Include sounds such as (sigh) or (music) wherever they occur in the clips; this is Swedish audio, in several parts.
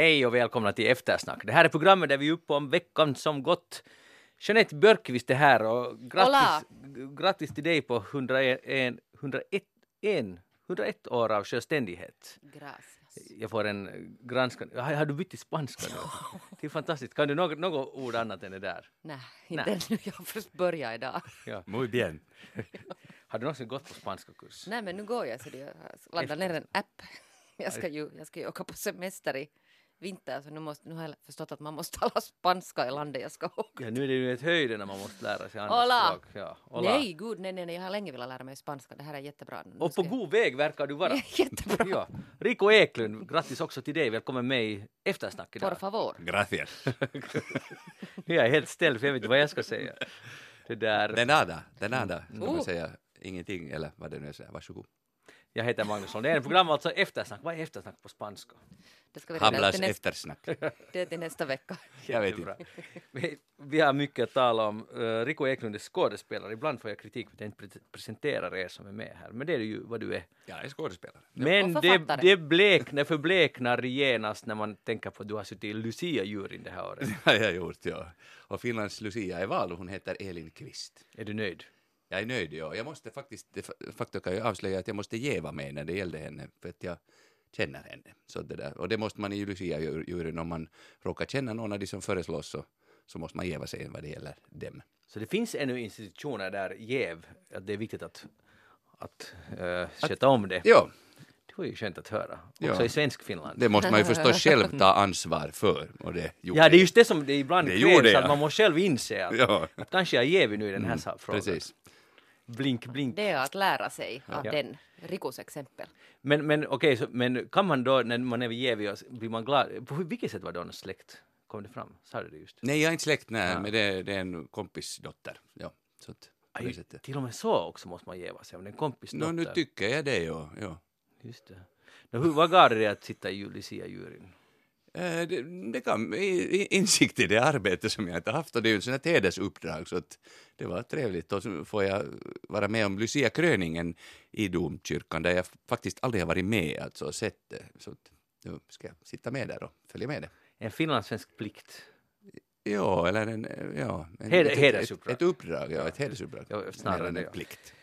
Hej och välkomna till Eftersnack. Det här är programmet där vi är uppe om veckan som gått. Jeanette Björkqvist är här och grattis, grattis till dig på 101, 101, 101 år av självständighet. Gracias. Jag får en granskan. Har, har du bytt till spanska nu? (laughs) Det är fantastiskt. Kan du något, något ord annat än det där? Nej, inte Nej. ännu. Jag har först börjat idag. Ja. Muy bien. Har du någonsin gått på spanska kurs? Nej, men nu går jag så jag laddar ner en app. Jag ska ju, jag ska ju åka på semester i vinter så nu, måste, nu har jag förstått att man måste (laughs) tala spanska i landet jag ska åka. Ja, nu är det ju ett höjden när man måste lära sig andra Hola. språk. Ja, hola. Nej, gud, nej, nej, nej, jag har länge velat lära mig spanska. Det här är jättebra. Nu Och ska på jag- god väg verkar du vara. (laughs) Jättebra. Ja. Rico Eklund, grattis också till dig. Välkommen med i Eftersnack Por idag. favor. Gracias. (laughs) Nu är jag helt ställd för jag vet inte vad jag ska säga. Det där. De nada, de nada. Ska Oh. man säga ingenting eller vad det nu är. Varsågod. Jag heter Magnus Det är ett program alltså Eftersnack. Vad är Eftersnack på spanska? Det ska vi reda ut till, nästa, eftersnack. (laughs) det är till nästa vecka. Jag vet Jättebra. (laughs) Vi, vi har mycket att tala om. Uh, Rico Eklund är skådespelare. Ibland får jag kritik för att jag inte pre- presenterar er som är med här. Men det är ju vad du är. Jag är skådespelare. Men det, det bleknar, förbleknar genast när man tänker på att du har suttit i Lucia-juryn det här året. (laughs) Det har jag gjort, ja. Och Finlands Lucia är vald och hon heter Elin Kvist. Är du nöjd? Jag är nöjd, ja. Jag måste faktiskt, faktum kan jag avslöja att jag måste jäva mig när det gällde henne, för att jag känner henne. Så det där. Och det måste man i Lucia-juryn, om man råkar känna någon av de som föreslås så, så måste man jäva sig vad det gäller dem. Så det finns ännu institutioner där jäv, att det är viktigt att, att uh, sköta om det. Ja, Det var ju skönt att höra. Ja. Också i svensk Finland. det måste man ju förstås själv ta ansvar för. Och det Ja, det är just det som det ibland Det krävs, att man måste själv inse att, Ja. att kanske jag är jävig nu i den här mm, frågan. Precis. Blink, blink. Det är att lära sig av Ja. den. Rikos exempel. Men, men okej, så, men kan man då när man är jävig, och blir man glad? På vilket sätt var det någon släkt? Kom det fram? Sa du det just? Nej, jag är inte släkt, nej, Ja. men det, det är en kompis dotter. Ja, så att, Aj, till och med så också måste man jäva sig om det är en kompis Nå, nu tycker jag det, ja. ja. Just det. Nå, hur, vad gav det att sitta i Lucia-juryn? Eh, Det, det i- insikt i det arbete som jag inte haft och det är ju ett sånt hedersuppdrag så det var trevligt och så får jag vara med om Lucia-kröningen i domkyrkan där jag faktiskt aldrig har varit med alltså och sett det. Så nu ska jag sitta med där och följa med det. En finlandssvensk plikt. Ja, eller en, ja, en, Heder- ett, hedersuppdrag. Ett, ett uppdrag, ja, ett hedersuppdrag. Ja, snarare en plikt.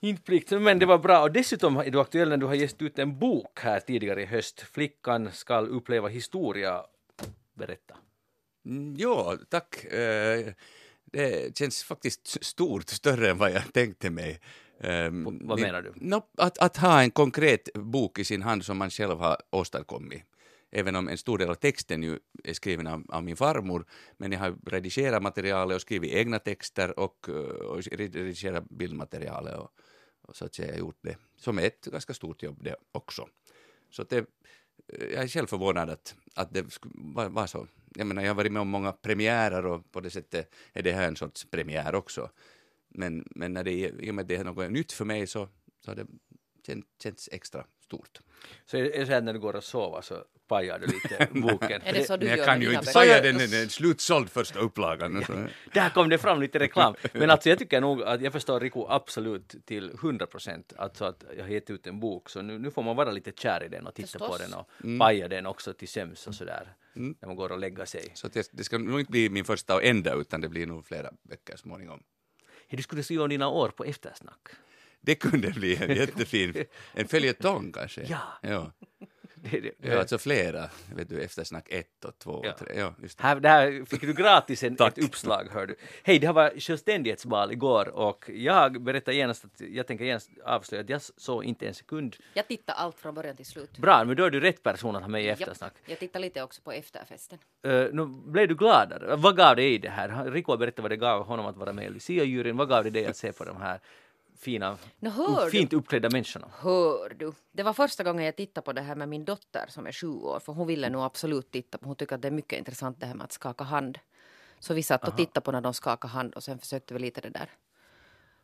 Inte plikt, men det var bra. Och dessutom är du aktuell när du har gett ut en bok här tidigare i höst. Flickan skall uppleva historia. Berätta. Mm, Ja, tack. Eh, Det känns faktiskt stort, större än vad jag tänkte mig. Ehm, V- vad men- menar du? Att, att ha en konkret bok i sin hand som man själv har åstadkommit. Även om en stor del av texten ju är skriven av, av min farmor, men jag har redigerat materialet och skrivit egna texter och, eh, och redigerat bildmaterialet och, och så att säga gjort det som är ett ganska stort jobb det också. Så att det, eh, jag är själv förvånad att, att det var, var så. Jag menar, jag har varit med om många premiärer och på det sättet är det här en sorts premiär också. Men, men när det, i och med att det är något nytt för mig så, så har det känt, känts extra stort. Så är det så här när du går och sover så pajar du lite (laughs) boken. Är det så du Men jag gör kan ju inte säga den, den är slutsåld första upplagan. Så. Där kom det fram lite reklam. (laughs) Men alltså jag tycker nog att jag förstår Rico absolut till 100 procent. Alltså att jag har gett ut en bok så nu, nu får man vara lite kär i den och titta på Förstås. den och paja den också till söms och sådär. När man går och lägger sig. Så att det, det ska nog inte bli min första och enda utan det blir nog flera böcker småningom. Du skulle skriva om dina år på eftersnack. Det kunde bli en (laughs) jättefin, en följetong kanske. Ja. ja. (laughs) Det, det, Ja, alltså flera, vet du, eftersnack ett och två Ja. och tre. Ja, just det. Här, det här fick du gratis en, (laughs) ett uppslag, hör du. Hej, det här var självständighetsbal igår och jag berättar genast att jag tänker genast avslöja att jag såg inte en sekund. Jag tittar allt från början till slut. Bra, men då är du rätt person att ha med i eftersnack. Jag tittar lite också på efterfesten. Uh, nu blev du gladare? Vad gav det i det här? Rico berättade vad det gav honom att vara med i Lucia-juryn. Vad gav det dig att se på de här fina, Nå, hör du? fint uppklädda människorna? Hör du, det var första gången jag tittade på det här med min dotter som är sju år. För hon ville nog absolut titta på, hon tycker att det är mycket intressant det här med att skaka hand. Så vi satt och tittade på när de skakade hand och sen försökte vi lite det där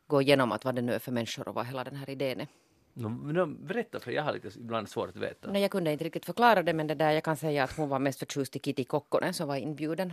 gå igenom att vad det nu är för människor och vad hela den här idén är. No, no, berätta, för jag har lite ibland svårt att veta. Nej, jag kunde inte riktigt förklara det men det där jag kan säga att hon var mest förtjust i Kitty Kokkonen som var inbjuden.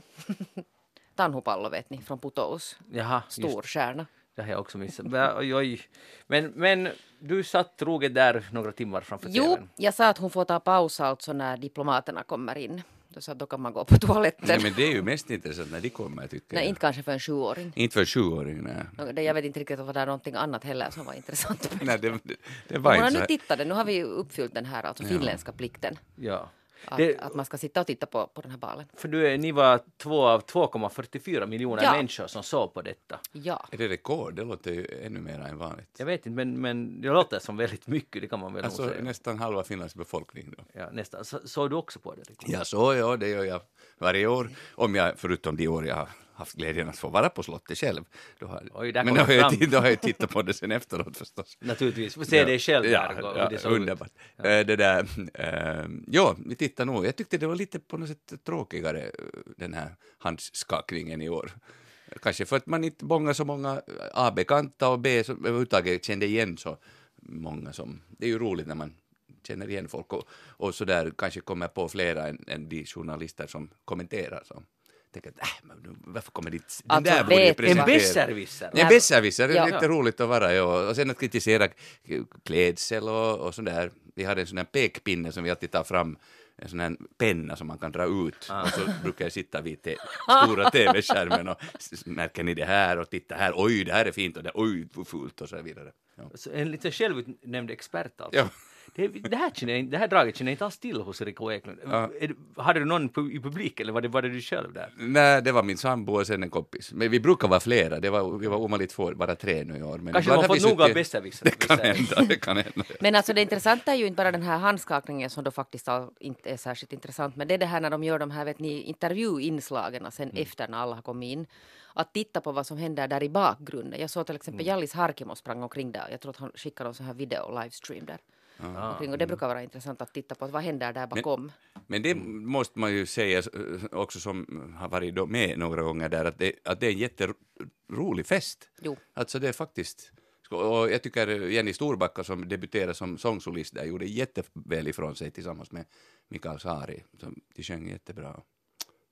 (laughs) Tanhupallo vet ni, från Putous. Jaha, just Stor stjärna. Det har jag också missat. Men, oj, oj. Men, men du satt troget där några timmar framför Jo, TVn. jag sa att hon får ta paus alltså när diplomaterna kommer in. Så att då kan man gå på toaletten. Nej, men det är ju mest intressant när de kommer tycker Nej, jag. inte kanske för en sjuåring. Inte för en sjuåring, nej. Jag vet inte riktigt om det var någonting annat heller som var intressant. nej det, det, var Hon har nu tittat, nu har vi uppfyllt den här alltså finländska plikten. Ja. Att, Det- att man ska sitta och titta på, på den här balen. För du är, ni var två av 2,44 miljoner Ja. människor som såg på detta. Ja. Är det rekord? Det låter ju ännu mer än vanligt. Jag vet inte, men, men det låter som väldigt mycket, det kan man väl Alltså säga. nästan halva Finlands befolkning då. Ja, nästan. Så, såg du också på det? Rico? Ja, så ja, det gör jag varje år. Om jag, förutom de år jag har haft glädjen att få vara på slottet själv. Då har, Oj, men då har, det jag, då har jag tittat på det sen efteråt förstås. Naturligtvis. Få se dig själv ja, där. och- ja, det underbart. Eh, Det där, uh, ja, vi tittar nog. Jag tyckte det var lite på något sätt tråkigare, eh, den här handskakningen i år. Kanske för att man inte många så många A-bekanta och B som överhuvudtaget kände igen så många som, det är ju roligt när man känner igen folk och, och så där kanske kommer på flera än, än de journalister som kommenterar. Så. Tänker att, äh, men varför kommer dit, den Alltså, där borde ju En besserwisser. En besserwisser, det är Ja. lite roligt att vara, ja. Och sen att kritisera klädsel och, och sådär. Vi hade en sån här pekpinne som vi alltid tar fram, en sån här penna som man kan dra ut. Och så brukar jag sitta vid te- stora tv-skärmen och märker ni det här och titta här, oj det här är fint och det, oj vad fult och så vidare. Ja. Så En liten självutnämnd expert alltså. Ja. Det, det, här känner jag, det här draget känner jag inte alls till hos Rico Eklund. Ja. Är Hade du någon pu- i publik eller var det, var det du själv där? Nej, det var min sambo och sen en kompis. Men vi brukar vara flera, det var, vi var ovanligt få, bara tre nu i år. Men Kanske de har fått nog av besserwisser. (laughs) Det kan hända, det kan hända. Men alltså det intressanta är ju inte bara den här handskakningen som då faktiskt inte är särskilt intressant. Men det är det här när de gör de här vet ni, intervjuinslagen sen efter när alla har kommit in. Att titta på vad som händer där i bakgrunden. Jag såg till exempel Jallis Harkimo sprang omkring där. Jag tror att han skickade någon sån här video livestream där. Omkring. Och det brukar vara intressant att titta på. att Vad händer där bakom? Men det måste man ju säga eh, också som har varit med några gånger där att det, att det är en jätterolig fest. Jo. Alltså det är faktiskt och jag tycker Jenny Storbacka som debuterade som sångsolist där gjorde jätteväl ifrån sig tillsammans med Mikael Saari. Som de sjöng jättebra.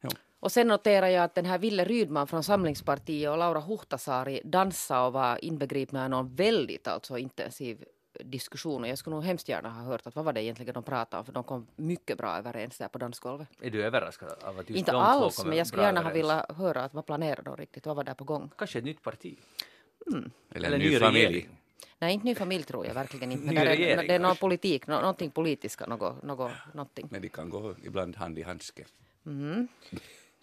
Ja. Och sen noterar jag att den här Ville Rydman från Samlingspartiet och Laura Huhtasaari dansade och var inbegripna i någon väldigt alltså intensiv diskussion. Och jag skulle nog hemskt gärna ha hört att vad var det egentligen de pratade om för de kom mycket bra överens där på dansgolvet. Är du överraskad av att just Inte de två alls, kommer men jag skulle gärna ha velat höra att vad planerar de riktigt, vad var där på gång? Kanske ett nytt parti? Eller, Eller en ny ny familj. regering. Nej, inte ny familj tror jag verkligen inte. (laughs) Men där är, det är någon politik, nå- någonting politiska, något, något, någonting. Men de kan gå ibland hand i handske.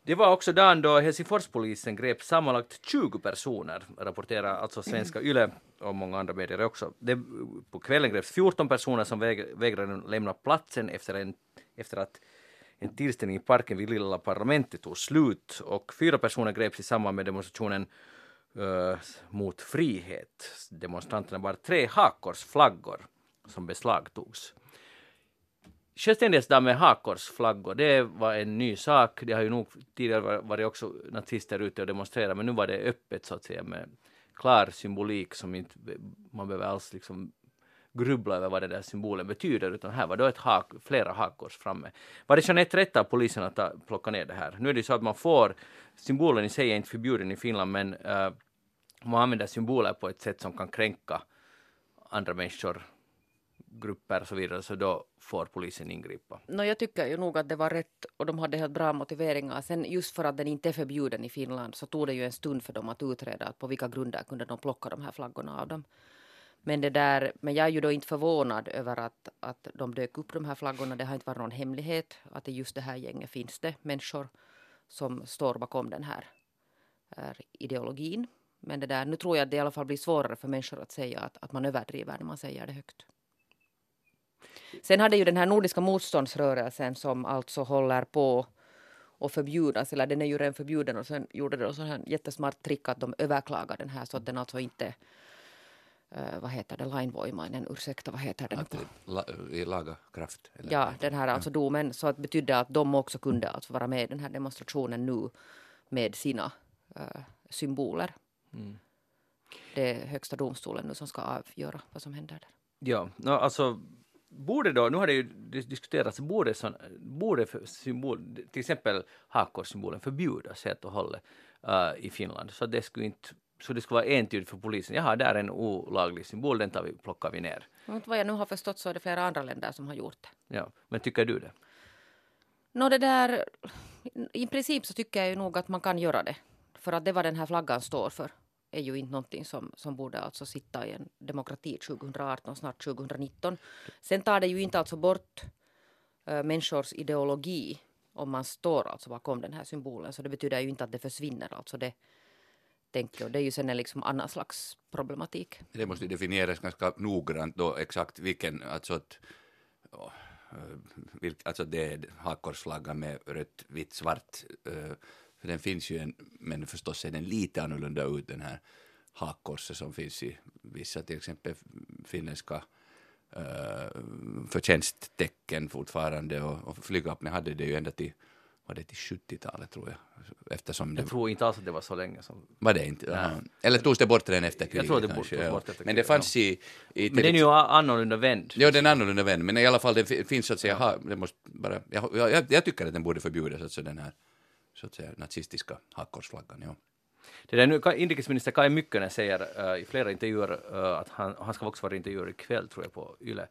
Det var också dagen då Helsingforspolisen grep sammanlagt 20 personer, rapporterar alltså svenska YLE och många andra medier också. Det, på kvällen greps 14 personer som väg, vägrade lämna platsen efter, en, efter att en tillställning i parken vid Lilla parlamentet tog slut och fyra personer greps i samband med demonstrationen uh, mot frihet. Demonstranterna bar tre hakkorsflaggor som beslagtogs. Självständighetsdagen med hakkorsflaggor, det var en ny sak. Det har ju nog tidigare varit också nazister ute och demonstrerat, men nu var det öppet så att säga med klar symbolik som inte man behöver alls liksom grubbla över vad den där symbolen betyder, utan här var då ett hak, flera hakkors framme. Var det Jeanette rätt av polisen att ta, plocka ner det här? Nu är det ju så att man får, symbolen i sig är inte förbjuden i Finland, men uh, man använder symboler på ett sätt som kan kränka andra människor, grupper och så vidare, så då får polisen ingripa. No, jag tycker ju nog att det var rätt och de hade helt bra motiveringar. Sen just för att den inte är förbjuden i Finland så tog det ju en stund för dem att utreda att på vilka grunder kunde de plocka de här flaggorna av dem. Men, det där, men jag är ju då inte förvånad över att, att de dök upp de här flaggorna. Det har inte varit någon hemlighet att i just det här gänget finns det människor som står bakom den här, här ideologin. Men det där, nu tror jag att det i alla fall blir svårare för människor att säga att, att man överdriver när man säger det högt. Sen hade ju den här nordiska motståndsrörelsen som alltså håller på att förbjudas, eller den är ju redan förbjuden och sen gjorde de så här jättesmart trick att de överklagade den här så att den alltså inte eh, vad heter det, lainvoimainen, ursäkta vad heter den? Att la, i laga kraft. Eller? Ja, den här alltså domen, så att betydde att de också kunde alltså vara med i den här demonstrationen nu med sina eh, symboler. Det är högsta domstolen nu som ska avgöra vad som händer där. Ja, no, alltså borde då, nu har det ju dis- diskuterats, borde, sån, borde för symbol, till exempel hakkorssymbolen förbjudas helt och hållet uh, i Finland så det skulle inte så det skulle vara entydigt för polisen. Jaha, där är en olaglig symbol, den tar vi, plockar vi ner. Och vad jag nu har förstått så är det flera andra länder som har gjort det. Ja, men tycker du det? Nå det där, i princip så tycker jag ju nog att man kan göra det. För att det vad den här flaggan står för är ju inte någonting som, som borde alltså sitta i en demokrati 2018, snart 2019. Sen tar det ju inte alltså bort äh, människors ideologi om man står alltså bakom den här symbolen. Så det betyder ju inte att det försvinner. Alltså det, tänker jag. Det är ju sen en liksom annan slags problematik. Det måste definieras ganska noggrant då exakt vilken, alltså att eh, alltså det är hakkorsflaggan med rött, vitt, svart. Eh, för den finns ju en, men förstås ser den lite annorlunda ut den här hakkorset som finns i vissa till exempel finländska uh, förtjänsttecken fortfarande och, och flygvapnet hade det ju ända till var det till 70-talet tror jag. Eftersom jag det, tror inte alls att det var så länge. Som... Var det inte? Eller togs det bort redan efter kriget? Jag tror det togs bort, bort efter kriget. Men det fanns ja. i, i... Men den är ju annorlunda vänd. Ja, den är annorlunda vänd, men i alla fall det finns så att säga, ja. det måste bara, jag, jag, jag, tycker att den borde förbjudas, alltså den här så att säga nazistiska hakkorsflaggan. Ja. Det där nu, inrikesminister Kaj Mykkänen säger uh, i flera intervjuer uh, att han, han ska också vara intervjuer ikväll tror jag på YLE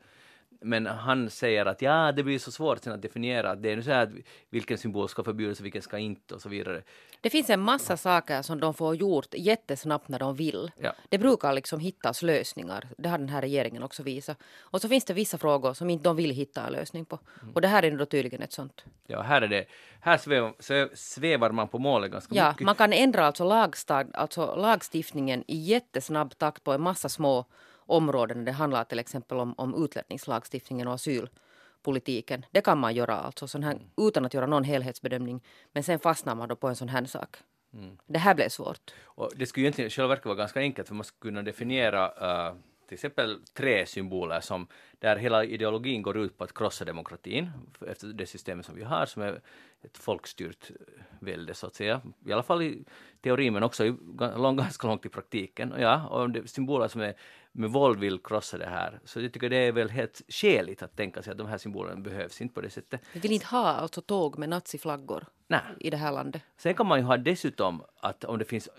men han säger att ja, det blir så svårt sen att definiera att det är nu så här vilken symbol ska förbjudas och vilken ska inte och så vidare. Det finns en massa saker som de får gjort jättesnabbt när de vill. Ja. Det brukar liksom hittas lösningar. Det har den här regeringen också visat. Och så finns det vissa frågor som inte de vill hitta en lösning på. Mm. Och det här är då tydligen ett sånt. Ja, här är det. Här svävar, svävar man på målet ganska ja, mycket. Man kan ändra alltså, lagstad, alltså lagstiftningen i jättesnabb takt på en massa små områden. Det handlar till exempel om, om utlänningslagstiftningen och asylpolitiken. Det kan man göra alltså sån här, mm. utan att göra någon helhetsbedömning. Men sen fastnar man då på en sån här sak. Mm. Det här blev svårt. Och det skulle ju egentligen själva verket vara ganska enkelt för man skulle kunna definiera uh, till exempel tre symboler som där hela ideologin går ut på att krossa demokratin efter det systemet som vi har som är ett folkstyrt välde så att säga. I alla fall i teorin men också i, (laughs) ganska långt i praktiken. Och ja, och symboler som är med våld vill krossa det här. Så jag tycker det är väl helt skäligt att tänka sig att de här symbolerna behövs inte på det sättet. Vi vill inte ha alltså tåg med naziflaggor Nej. i det här landet. Sen kan man ju ha dessutom att om det finns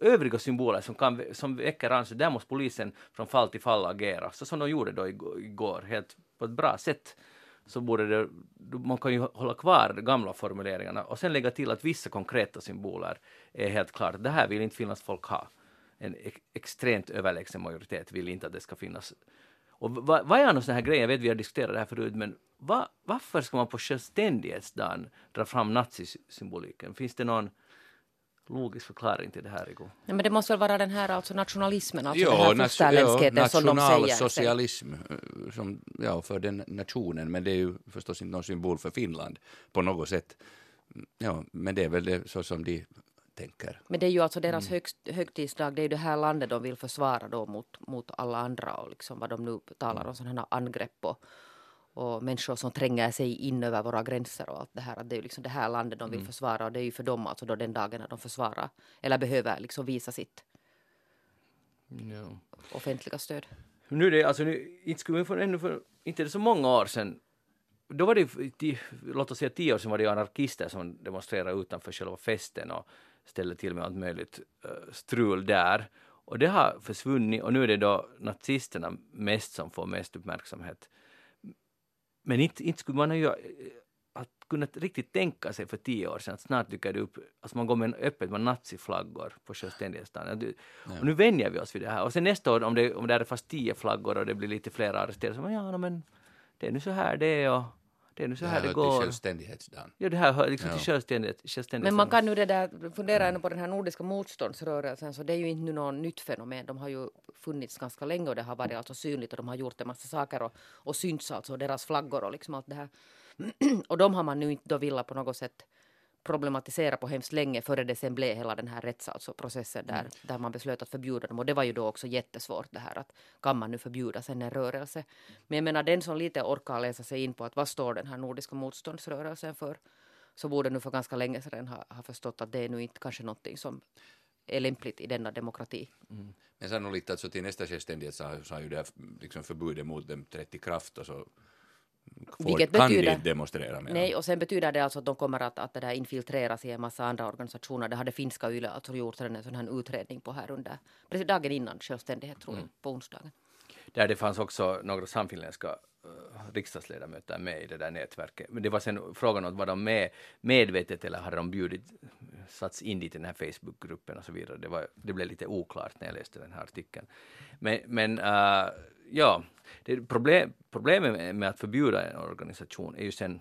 övriga symboler som, kan, som väcker ansvar, där måste polisen från fall till fall agera. Så som de gjorde då igår, helt på ett bra sätt. Så borde det, man kan ju hålla kvar de gamla formuleringarna och sen lägga till att vissa konkreta symboler är helt klart, det här vill inte finnas folk ha en extremt överlägsen majoritet vill inte att det ska finnas. Och vad, vad är annars den här grejen, jag vet vi har diskuterat det här förut, men va, varför ska man på självständighetsdagen dra fram nazisymboliken? Finns det någon logisk förklaring till det här? Igor? Ja, men det måste väl vara den här alltså nationalismen, alltså jo, den här fosterländskheten ja, som de säger. Nationalsocialism eh, som, ja, för den nationen, men det är ju förstås inte någon symbol för Finland på något sätt. Ja, men det är väl det så som de tänker. Men det är ju alltså deras mm. högst, högtidsdag, det är ju det här landet de vill försvara då mot, mot alla andra och liksom vad de nu talar om sådana här angrepp och, och människor som tränger sig in över våra gränser och allt det här. Att det är ju liksom det här landet de vill mm. försvara och det är ju för dem alltså då den dagen när de försvarar eller behöver liksom visa sitt ja. offentliga stöd. Nu är det alltså, nu, inte skulle för, ännu för, inte det så många år sedan då var det, låt oss säga tio år sedan var det anarkister som demonstrerade utanför själva festen och ställde till med allt möjligt uh, strul där. Och det har försvunnit och nu är det då nazisterna mest som får mest uppmärksamhet. Men inte, inte skulle man ju att kunna riktigt tänka sig för tio år sedan att snart dyker det upp, alltså man går med en öppet med naziflaggor på självständighetsdagen. Och nu vänjer vi oss vid det här. Och sen nästa år om det, om det är fast tio flaggor och det blir lite fler arresterade, så man, ja men det är nu så här det är och det är nu så här det, det går. till självständighetsdagen. Ja, det här hör liksom ja. till självständighet, självständighet. Men man kan nu det där, fundera ännu på den här nordiska motståndsrörelsen, så det är ju inte något nytt fenomen. De har ju funnits ganska länge och det har varit alltså synligt och de har gjort en massa saker och, och synts alltså, deras flaggor och liksom allt det här. (clears throat) och de har man nu inte då velat på något sätt problematisera på hemskt länge före det sen blev hela den här rättsprocessen där, mm. där man beslöt att förbjuda dem. Och det var ju då också jättesvårt det här att kan man nu förbjuda sen en rörelse. Men jag menar den som lite orkar läsa sig in på att vad står den här nordiska motståndsrörelsen för så borde nu för ganska länge sedan ha, ha förstått att det är nu inte kanske någonting som är lämpligt i denna demokrati. Mm. Men sannolikt alltså till nästa självständighet så har, så har ju det här liksom förbudet mot dem trätt i kraft och så Vilket kan betyder, de demonstrera med. Nej, och sen betyder det alltså att de kommer att, att det där infiltreras i en massa andra organisationer. Det hade finska YLE alltså gjort en sån här utredning på här under, precis dagen innan självständighet tror jag, mm. på onsdagen. där det fanns också några samfinländska uh, riksdagsledamöter med i det där nätverket. Men det var sen frågan om var de med medvetet eller hade de bjudit, satts in i den här Facebookgruppen och så vidare. Det, var, det blev lite oklart när jag läste den här artikeln. Men, men uh, ja, det problem, problemet med att förbjuda en organisation är ju sen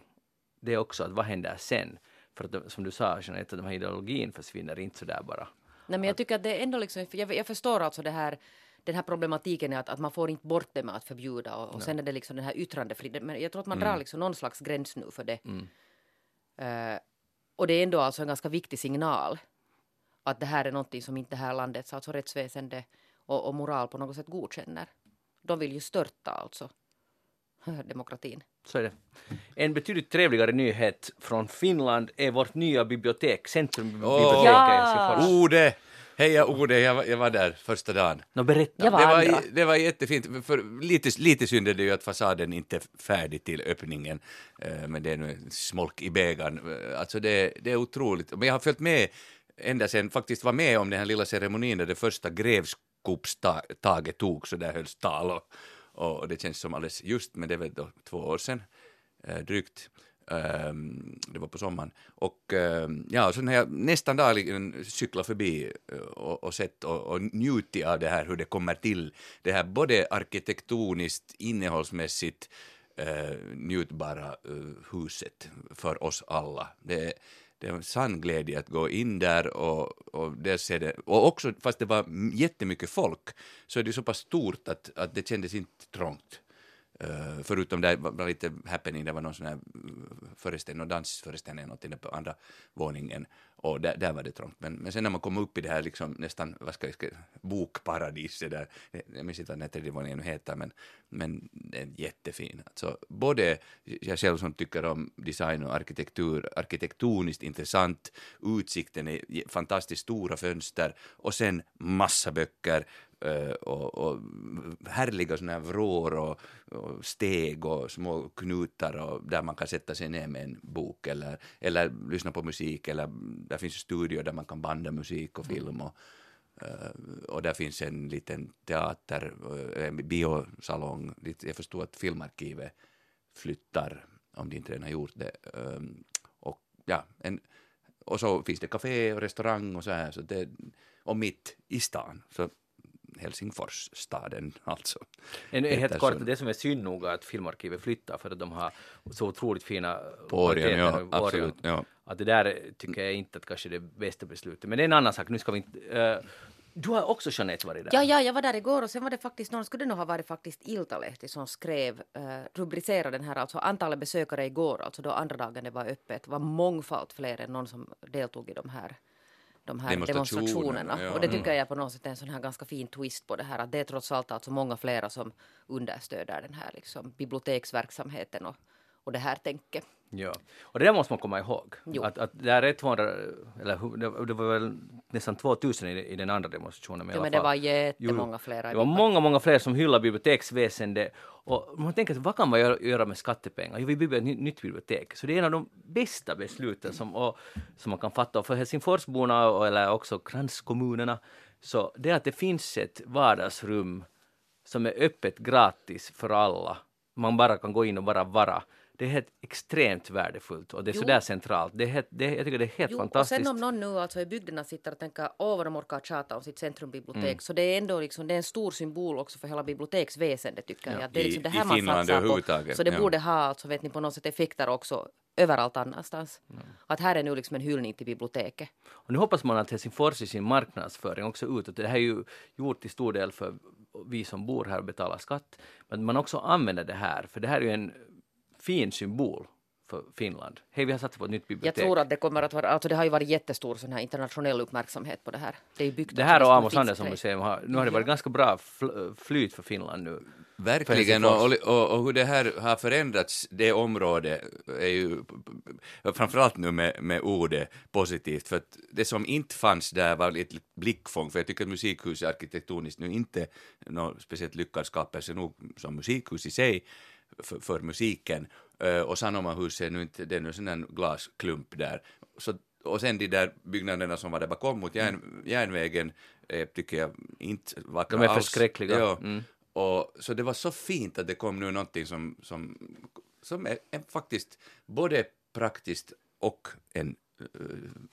det också att vad händer sen? För att som du sa, Jeanette, den här ideologin försvinner inte så där bara. Nej, men jag tycker att det är ändå liksom, jag, jag förstår alltså det här den här problematiken är att, att man får inte bort det med att förbjuda och, och sen är det liksom den här yttrandefriheten. Men jag tror att man mm. drar liksom någon slags gräns nu för det. Mm. Uh, och det är ändå alltså en ganska viktig signal att det här är någonting som inte det här landets alltså rättsväsende och, och moral på något sätt godkänner. De vill ju störta alltså (laughs) demokratin. Så är det. En betydligt trevligare nyhet från Finland är vårt nya bibliotek, Centrumbiblioteket oh, ja. Ode! Heja Ode, jag var, jag var där första dagen. No, berätta. Jag var det, var, det var jättefint. För lite, lite synd är det ju att fasaden inte är färdig till öppningen, eh, men det är nu smolk i bägaren. Eh, alltså det, det är otroligt. Men jag har följt med ända sedan, faktiskt var med om den här lilla ceremonin där det första grevskopstaget tog, så där hölls tal och, och det känns som alldeles just, men det är väl då två år sedan, eh, drygt. Um, det var på sommaren. Och um, ja, så när jag nästan dagligen cyklar förbi eh, och, och sett och, och njutit av det här hur det kommer till, det här både arkitektoniskt, innehållsmässigt uh, njutbara uh, huset för oss alla. Det, det är en sann glädje att gå in där och, och dels är det, och också fast det var jättemycket folk så är det så pass stort att, att det kändes inte trångt. Uh, förutom det var lite happening, det var någon sån här eh, föreställning, dansföreställning någonting på andra våningen och där, där var det trångt. Men, men sen när man kom upp i det här liksom nästan, vad ska jag säga, bokparadiset där, jag minns inte vad den här tredje våningen nu heter, men, men den är jättefin. Alltså, både jag själv som tycker om design och arkitektur, arkitektoniskt intressant, utsikten är fantastiskt stora fönster och sen massa böcker, och, och härliga såna här vrår och, och, steg och små knutar och där man kan sätta sig ner med en bok eller, eller lyssna på musik eller där finns studior där man kan banda musik och film och, uh, och där finns en liten teater, eh, en biosalong. Jag förstår att Filmarkivet flyttar, om de inte redan har gjort det. Um, och, ja, en, och så finns det café och restaurang och så här, så det, och mitt i stan. Så Helsingfors, staden alltså. En, helt kort, det som är synd nog att Filmarkivet flyttar för att de har så otroligt fina på Orion, ja, absolut, ja. Att det där tycker jag inte att kanske är det bästa beslutet. Men det är en annan sak, nu ska vi inte uh, du har också Jeanette varit där? Ja, ja, jag var där igår och sen var det faktiskt någon, skulle det nog ha varit faktiskt Iltalehti som skrev, uh, rubricerade den här, alltså antalet besökare igår, alltså då andra dagen det var öppet, var mångfalt fler än någon som deltog i de här de här demonstrationerna. Ja. Och det tycker jag på något sätt är en sån här ganska fin twist på det här att det är trots allt alltså många flera som understöder den här liksom biblioteksverksamheten och, och det här tänket. Ja, och det där måste man komma ihåg. Att, att det är 200, eller det var väl nästan 2000 i, i den andra demonstrationen. Men, ja, men det var jättemånga flera. Det var många, många fler som hyllar biblioteksväsendet. Och man tänker, vad kan man göra, göra med skattepengar? Jo, vi bygger ett nytt bibliotek. Så det är en av de bästa besluten som, och, som man kan fatta. Och för Helsingforsborna och, eller också kranskommunerna, så det är att det finns ett vardagsrum som är öppet gratis för alla. Man bara kan gå in och bara vara det är helt extremt värdefullt och det är jo. sådär centralt. Det är helt, det, jag tycker det är helt jo, fantastiskt. Och sen om någon nu alltså i bygderna sitter och tänker åh vad de orkar tjata om sitt centrumbibliotek mm. så det är ändå liksom, det är en stor symbol också för hela biblioteksväsendet tycker ja. jag. Det är liksom det här I man satsar på. Så det ja. borde ha alltså, vet ni, på något sätt effekter också överallt annanstans. Mm. Att här är nu liksom en hyllning till biblioteket. Och nu hoppas man att Helsingfors i sin marknadsföring också utåt, det här är ju gjort till stor del för vi som bor här och betalar skatt, men man också använder det här, för det här är ju en fin symbol för Finland. Hej, vi har satsat på ett nytt bibliotek. Jag tror att det kommer att vara, alltså det har ju varit jättestor sån här internationell uppmärksamhet på det här. Det, är byggt det här och Amos Andersson museum har, nu har det varit ganska bra flyt för Finland nu. Verkligen, och, och, och, hur det här har förändrats, det området, är ju framförallt nu med, med ordet positivt, för att det som inte fanns där var ett blickfång, för jag tycker att musikhuset arkitektoniskt nu inte någon speciellt lyckad skapelse nog som musikhus i sig, för, för musiken. Uh, och Sanomahuset är nu inte, det är nu sån en glasklump där. Så, och sen de där byggnaderna som var där bakom mot järn, järnvägen, eh, tycker jag inte vackra De är förskräckliga. Ja. Mm. Och, så det var så fint att det kom nu någonting som, som, som är, är faktiskt både praktiskt och en Eh,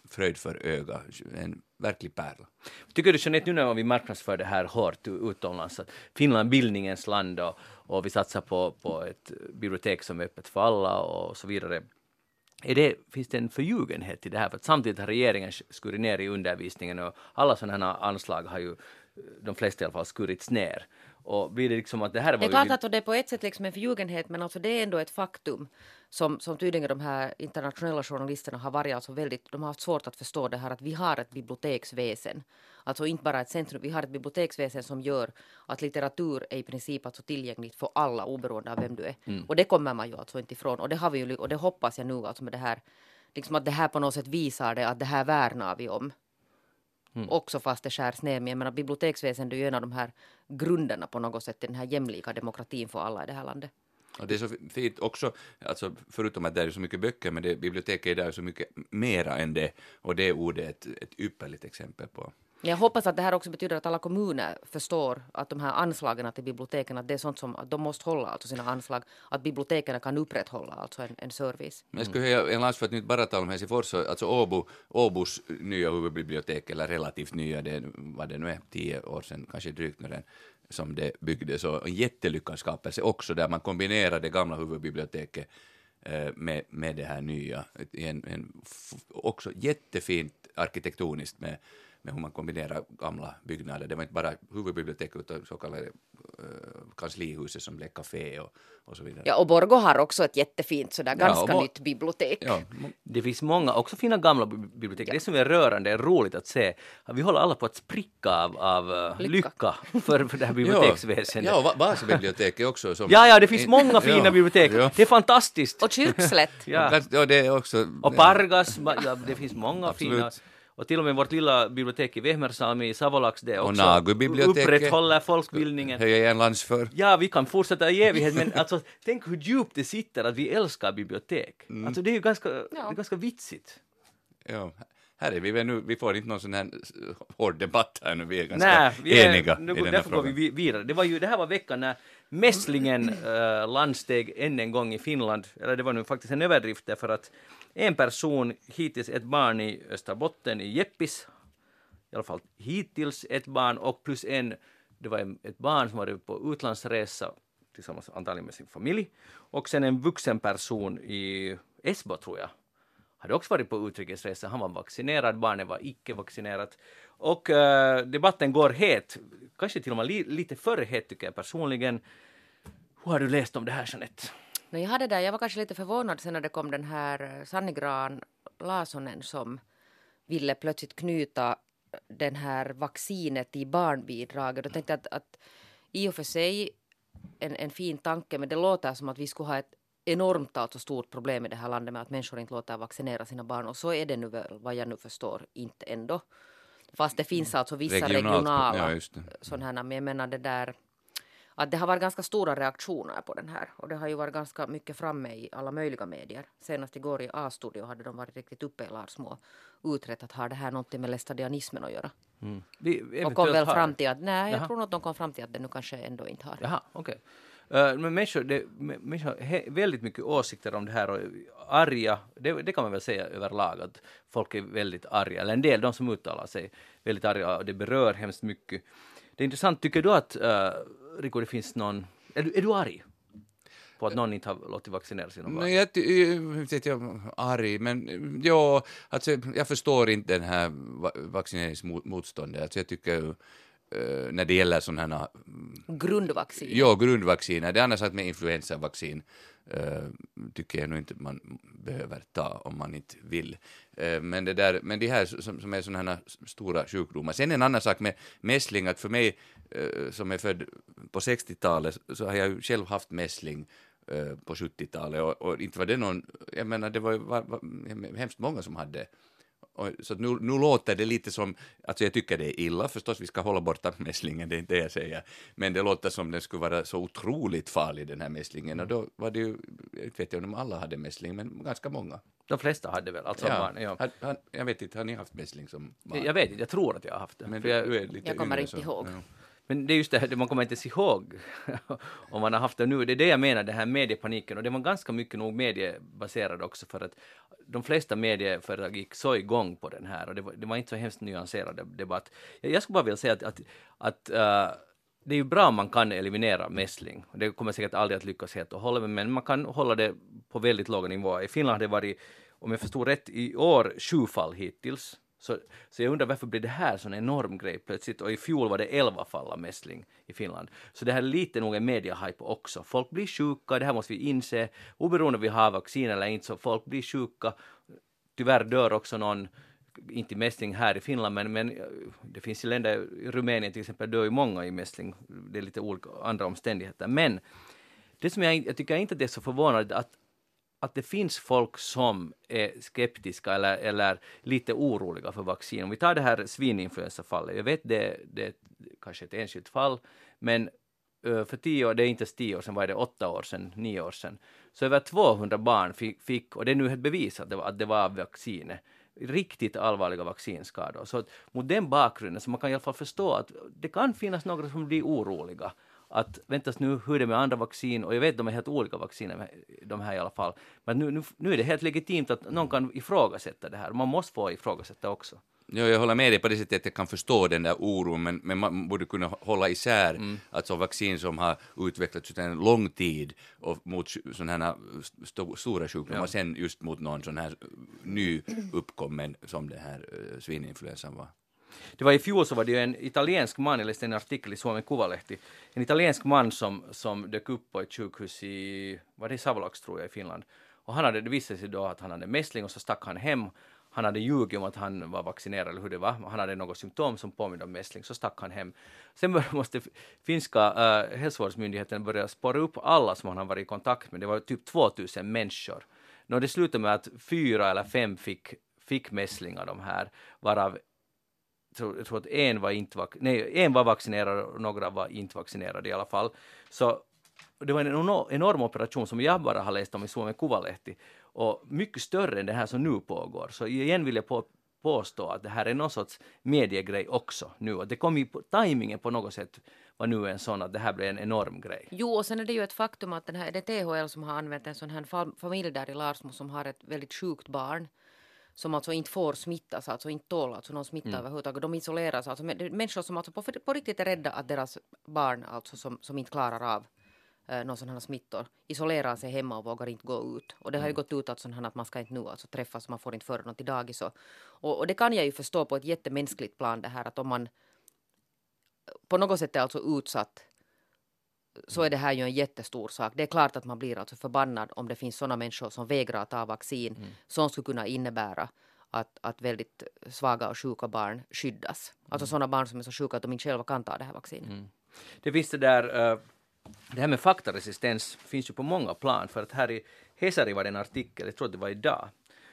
fröjd för öga, en verklig pärla. Tycker du Jeanette, nu när vi marknadsför det här hårt utomlands, att Finland bildningens land och, och vi satsar på, på ett bibliotek som är öppet för alla och så vidare. Är det, finns det en förljugenhet i det här? För att samtidigt har regeringen skurit ner i undervisningen och alla sådana här anslag har ju de flesta i alla fall skurits ner. Och blir det liksom att det här var Det är klart att det är på ett sätt liksom en förljugenhet men alltså det är ändå ett faktum som, som tydligen de här internationella journalisterna har varit alltså väldigt, de har haft svårt att förstå det här att vi har ett biblioteksväsen. Alltså inte bara ett centrum, vi har ett biblioteksväsen som gör att litteratur är i princip alltså tillgängligt för alla oberoende av vem du är. Mm. Och det kommer man ju alltså inte ifrån och det har vi ju, och det hoppas jag nu alltså med det här, liksom att det här på något sätt visar det att det här värnar vi om. Mm. Också fast det skärs ner. Men jag menar, biblioteksväsendet är ju en av de här grunderna på något sätt den här jämlika demokratin för alla i det här landet. Och det är så fint också, alltså förutom att det är så mycket böcker, men det, biblioteket är där så mycket mera än det, och det är ordet ett, ett ypperligt exempel på. Jag hoppas att det här också betyder att alla kommuner förstår att de här anslagen till biblioteken, att det är sånt som de måste hålla alltså sina anslag, att biblioteken kan upprätthålla alltså en, en service. Men jag skulle höja en lans för att inte bara tala om Helsingfors, alltså Åbo, Åbos nya huvudbibliotek, eller relativt nya, det, vad det nu är, tio år sedan, kanske drygt nu den, som det byggdes, och en jättelyckad skapelse också, där man kombinerar det gamla huvudbiblioteket eh, med, med det här nya, en, en, också jättefint arkitektoniskt med med hur man kombinerar gamla byggnader. Det var inte bara huvudbiblioteket utan så kallade uh, kanslihuset som blev café och, och så vidare. Ja, och Borgo har också ett jättefint sådär ganska ja, nytt bibliotek. Ja. Det finns många, också fina gamla bibliotek. Ja. Det som är rörande är roligt att se. Vi håller alla på att spricka av, av uh, lycka. lycka, (laughs) för, för det här biblioteksväsendet. Ja, ja Vasabiblioteket också. Som ja, ja, det finns många fina ja, bibliotek. Ja. Det är fantastiskt. Och Kyrkslätt. ja. ja, det är också. Och Pargas, ja, det finns många Absolut. fina. Och till och med vårt lilla bibliotek i Vehmersalmi i Savolax det också och upprätthåller folkbildningen. Höjer jag en lans för. Ja, vi kan fortsätta i evighet men alltså tänk hur djupt det sitter att vi älskar bibliotek. Mm. Alltså det är ju ganska, ja. det är ganska vitsigt. Ja, här är vi väl nu, vi får inte någon sån här hård debatt här nu, vi är ganska Nej, vi är, eniga nu, i den här därför frågan. går vi vidare. Det, var ju, det här var veckan när mässlingen äh, landsteg än en gång i Finland, eller det var nu faktiskt en överdrift därför att en person, hittills ett barn i Österbotten i Jeppis, i alla fall hittills ett barn och plus en, det var ett barn som var på utlandsresa tillsammans antagligen med sin familj och sen en vuxen person i Esbo tror jag hade också varit på utrikesresa. Han var vaccinerad, barnet var icke vaccinerat. Och äh, uh, debatten går het, kanske till och med li lite för het tycker jag personligen. Hur har du läst om det här Jeanette? No, jag, hade där, jag var kanske lite förvånad sen när det kom den här eh, Sanni Gran Lasonen som ville plötsligt knyta den här vaccinet i barnbidraget. Då tänkte jag att, att i och för sig en, en fin tanke men det låter som att vi skulle ha ett enormt alltså stort problem i det här landet med att människor inte låter vaccinera sina barn och så är det nu väl vad jag nu förstår inte ändå. Fast det finns alltså vissa Regionalt, regionala ja, sådana här, men jag menar det där att det har varit ganska stora reaktioner på den här och det har ju varit ganska mycket framme i alla möjliga medier. Senast igår i A-studio hade de varit riktigt uppe i Larsmo utrett att har det här någonting med lästadianismen att göra. Mm. Vi, och kom väl fram till att nej, jag Jaha. tror att de kom fram till att det nu kanske ändå inte har. Jaha. Okay. Uh, men människor, det, människor har väldigt mycket åsikter om det här och arga, det, det, kan man väl säga överlag att folk är väldigt arga, eller en del, de som uttalar sig, väldigt arga och det berör hemskt mycket. Det är intressant, tycker du att, uh, Rico, det finns någon, är du, är du arg? på att någon inte har låtit vaccinera sina barn? Nej, jag, eh, jag, jag arg, men eh, ja, alltså, jag förstår inte den här vaccineringsmotståndet. Alltså, jag tycker Uh, när det gäller sådana här... Grundvaccin? Ja, grundvacciner. Det är annars att med influensavaccin uh, tycker jag nog inte man behöver ta om man inte vill. Uh, men, det där, men det här som, som är sådana här stora sjukdomar. Sen en annan sak med mässling, att för mig som är född på 60-talet så har jag ju själv haft mässling på 70-talet och, och, inte var det någon, jag menar det var, var, var hemskt många som hade och, så nu, nu låter det lite som, alltså jag tycker det är illa förstås, vi ska hålla borta mässlingen, det är inte det jag säger, men det låter som den skulle vara så otroligt farlig den här mässlingen och då var det ju, jag vet inte om alla hade mässling, men ganska många. De flesta hade väl, alltså ja. barn. Ja. Han, han, jag vet inte, har ni haft mässling som barn? Jag vet inte, jag tror att jag har haft det. Men jag, jag kommer inte ihåg. Ja. Men det är just det här, man kommer inte ens ihåg (laughs) om man har haft det nu. Det är det jag menar, den här mediepaniken. Och det var ganska mycket nog mediebaserad också för att de flesta medieföretag gick så igång på den här och det var, det var inte så hemskt nyanserad debatt. Jag, skulle bara vilja säga att, att, att uh, det är ju bra om man kan eliminera mässling. Det kommer säkert aldrig att lyckas helt och hållet, men man kan hålla det på väldigt låga nivåer. I Finland har det varit, om jag förstod rätt, i år sju fall hittills. Så, så jag undrar varför blir det här sån enorm grej plötsligt? Och i fjol var det elva fall av mässling i Finland. Så det här är lite nog en mediahype också. Folk blir sjuka, det här måste vi inse. Oberoende om vi har vaccin eller inte så folk blir sjuka. Tyvärr dör också någon inte mässling här i Finland, men, men eh, det finns ju länder, i Rumänien till exempel, dör ju många i mässling. Det är lite olika andra omständigheter. Men det som jag, jag tycker inte att det är så förvånande att, att det finns folk som är skeptiska eller, eller lite oroliga för vaccin. Om vi tar det här svininfluensafallet, jag vet det, det är kanske ett enskilt fall, men för tio år, det är inte ens tio år sedan, var det åtta år sedan, nio år sedan, så över 200 barn fick, fick och det är nu helt bevisat att det var, att det var vaccinet, riktigt allvarliga vaccinskador. Så att mot den bakgrunden så man kan i alla fall förstå att det kan finnas några som blir oroliga. Att väntas nu, hur är det med andra vaccin? Och jag vet de är helt olika vacciner, de här i alla fall. Men nu, nu, nu är det helt legitimt att någon kan ifrågasätta det här. Man måste få ifrågasätta också. Ja, jag håller med dig på det sättet att jag kan förstå den där oron, men, men man borde kunna hålla isär mm. alltså vaccin som har utvecklats under en lång tid och mot sådana här st stora sjukdomar, ja. sen just mot någon sån här ny uppkommen som den här uh, svininfluensan var. Det var i fjol så var det ju en italiensk man, jag läste en artikel i Suomen Kuvalehti, en italiensk man som, som dök upp på ett sjukhus i, var det i Savolax tror jag, i Finland. Och han hade, det visade sig då att han hade mässling och så stack han hem han hade ljugit om att han var vaccinerad eller hur det var. Han hade något symptom som påminde om mässling, så stack han hem. Sen (laughs) måste finska äh, hälsovårdsmyndigheten börja spåra upp alla som han har varit i kontakt med. Det var typ 2000 människor. Nå, det slutade med att fyra eller fem fick, fick mässling av de här, varav jag tror att en var, inte vac- nej, en var vaccinerad och några var inte vaccinerade i alla fall. Så det var en enorm operation som jag bara har läst om i Suomen Kuvalehti och mycket större än det här som nu pågår. Så igen vill jag på, påstå att det här är någon sorts mediegrej också nu. Och det kom ju på, tajmingen på något sätt var nu en sån att det här blev en enorm grej. Jo, och sen är det ju ett faktum att den här, det är THL som har använt en sån här familj där i Larsmo som har ett väldigt sjukt barn som alltså inte får smittas, alltså inte tål alltså någon smitta mm. överhuvudtaget. De isoleras, alltså människor som alltså på, på riktigt är rädda att deras barn alltså som, som inte klarar av eh, någon sån här smittor isolerar sig hemma och vågar inte gå ut. Och det har ju mm. gått ut att, sån att man ska inte nu alltså träffas, man får inte föra något till dagis. Och, och, och det kan jag ju förstå på ett jättemänskligt plan det här att om man på något sätt är alltså utsatt så är det här ju en jättestor sak. Det är klart att man blir alltså förbannad om det finns sådana människor som vägrar ta vaccin mm. som skulle kunna innebära att, att väldigt svaga och sjuka barn skyddas. Alltså mm. sådana barn som är så sjuka att de inte själva kan ta det här vaccinet. Mm. Det finns det där uh det här med faktaresistens finns ju på många plan, för att här i Hesari var det en artikel, jag tror att det var idag,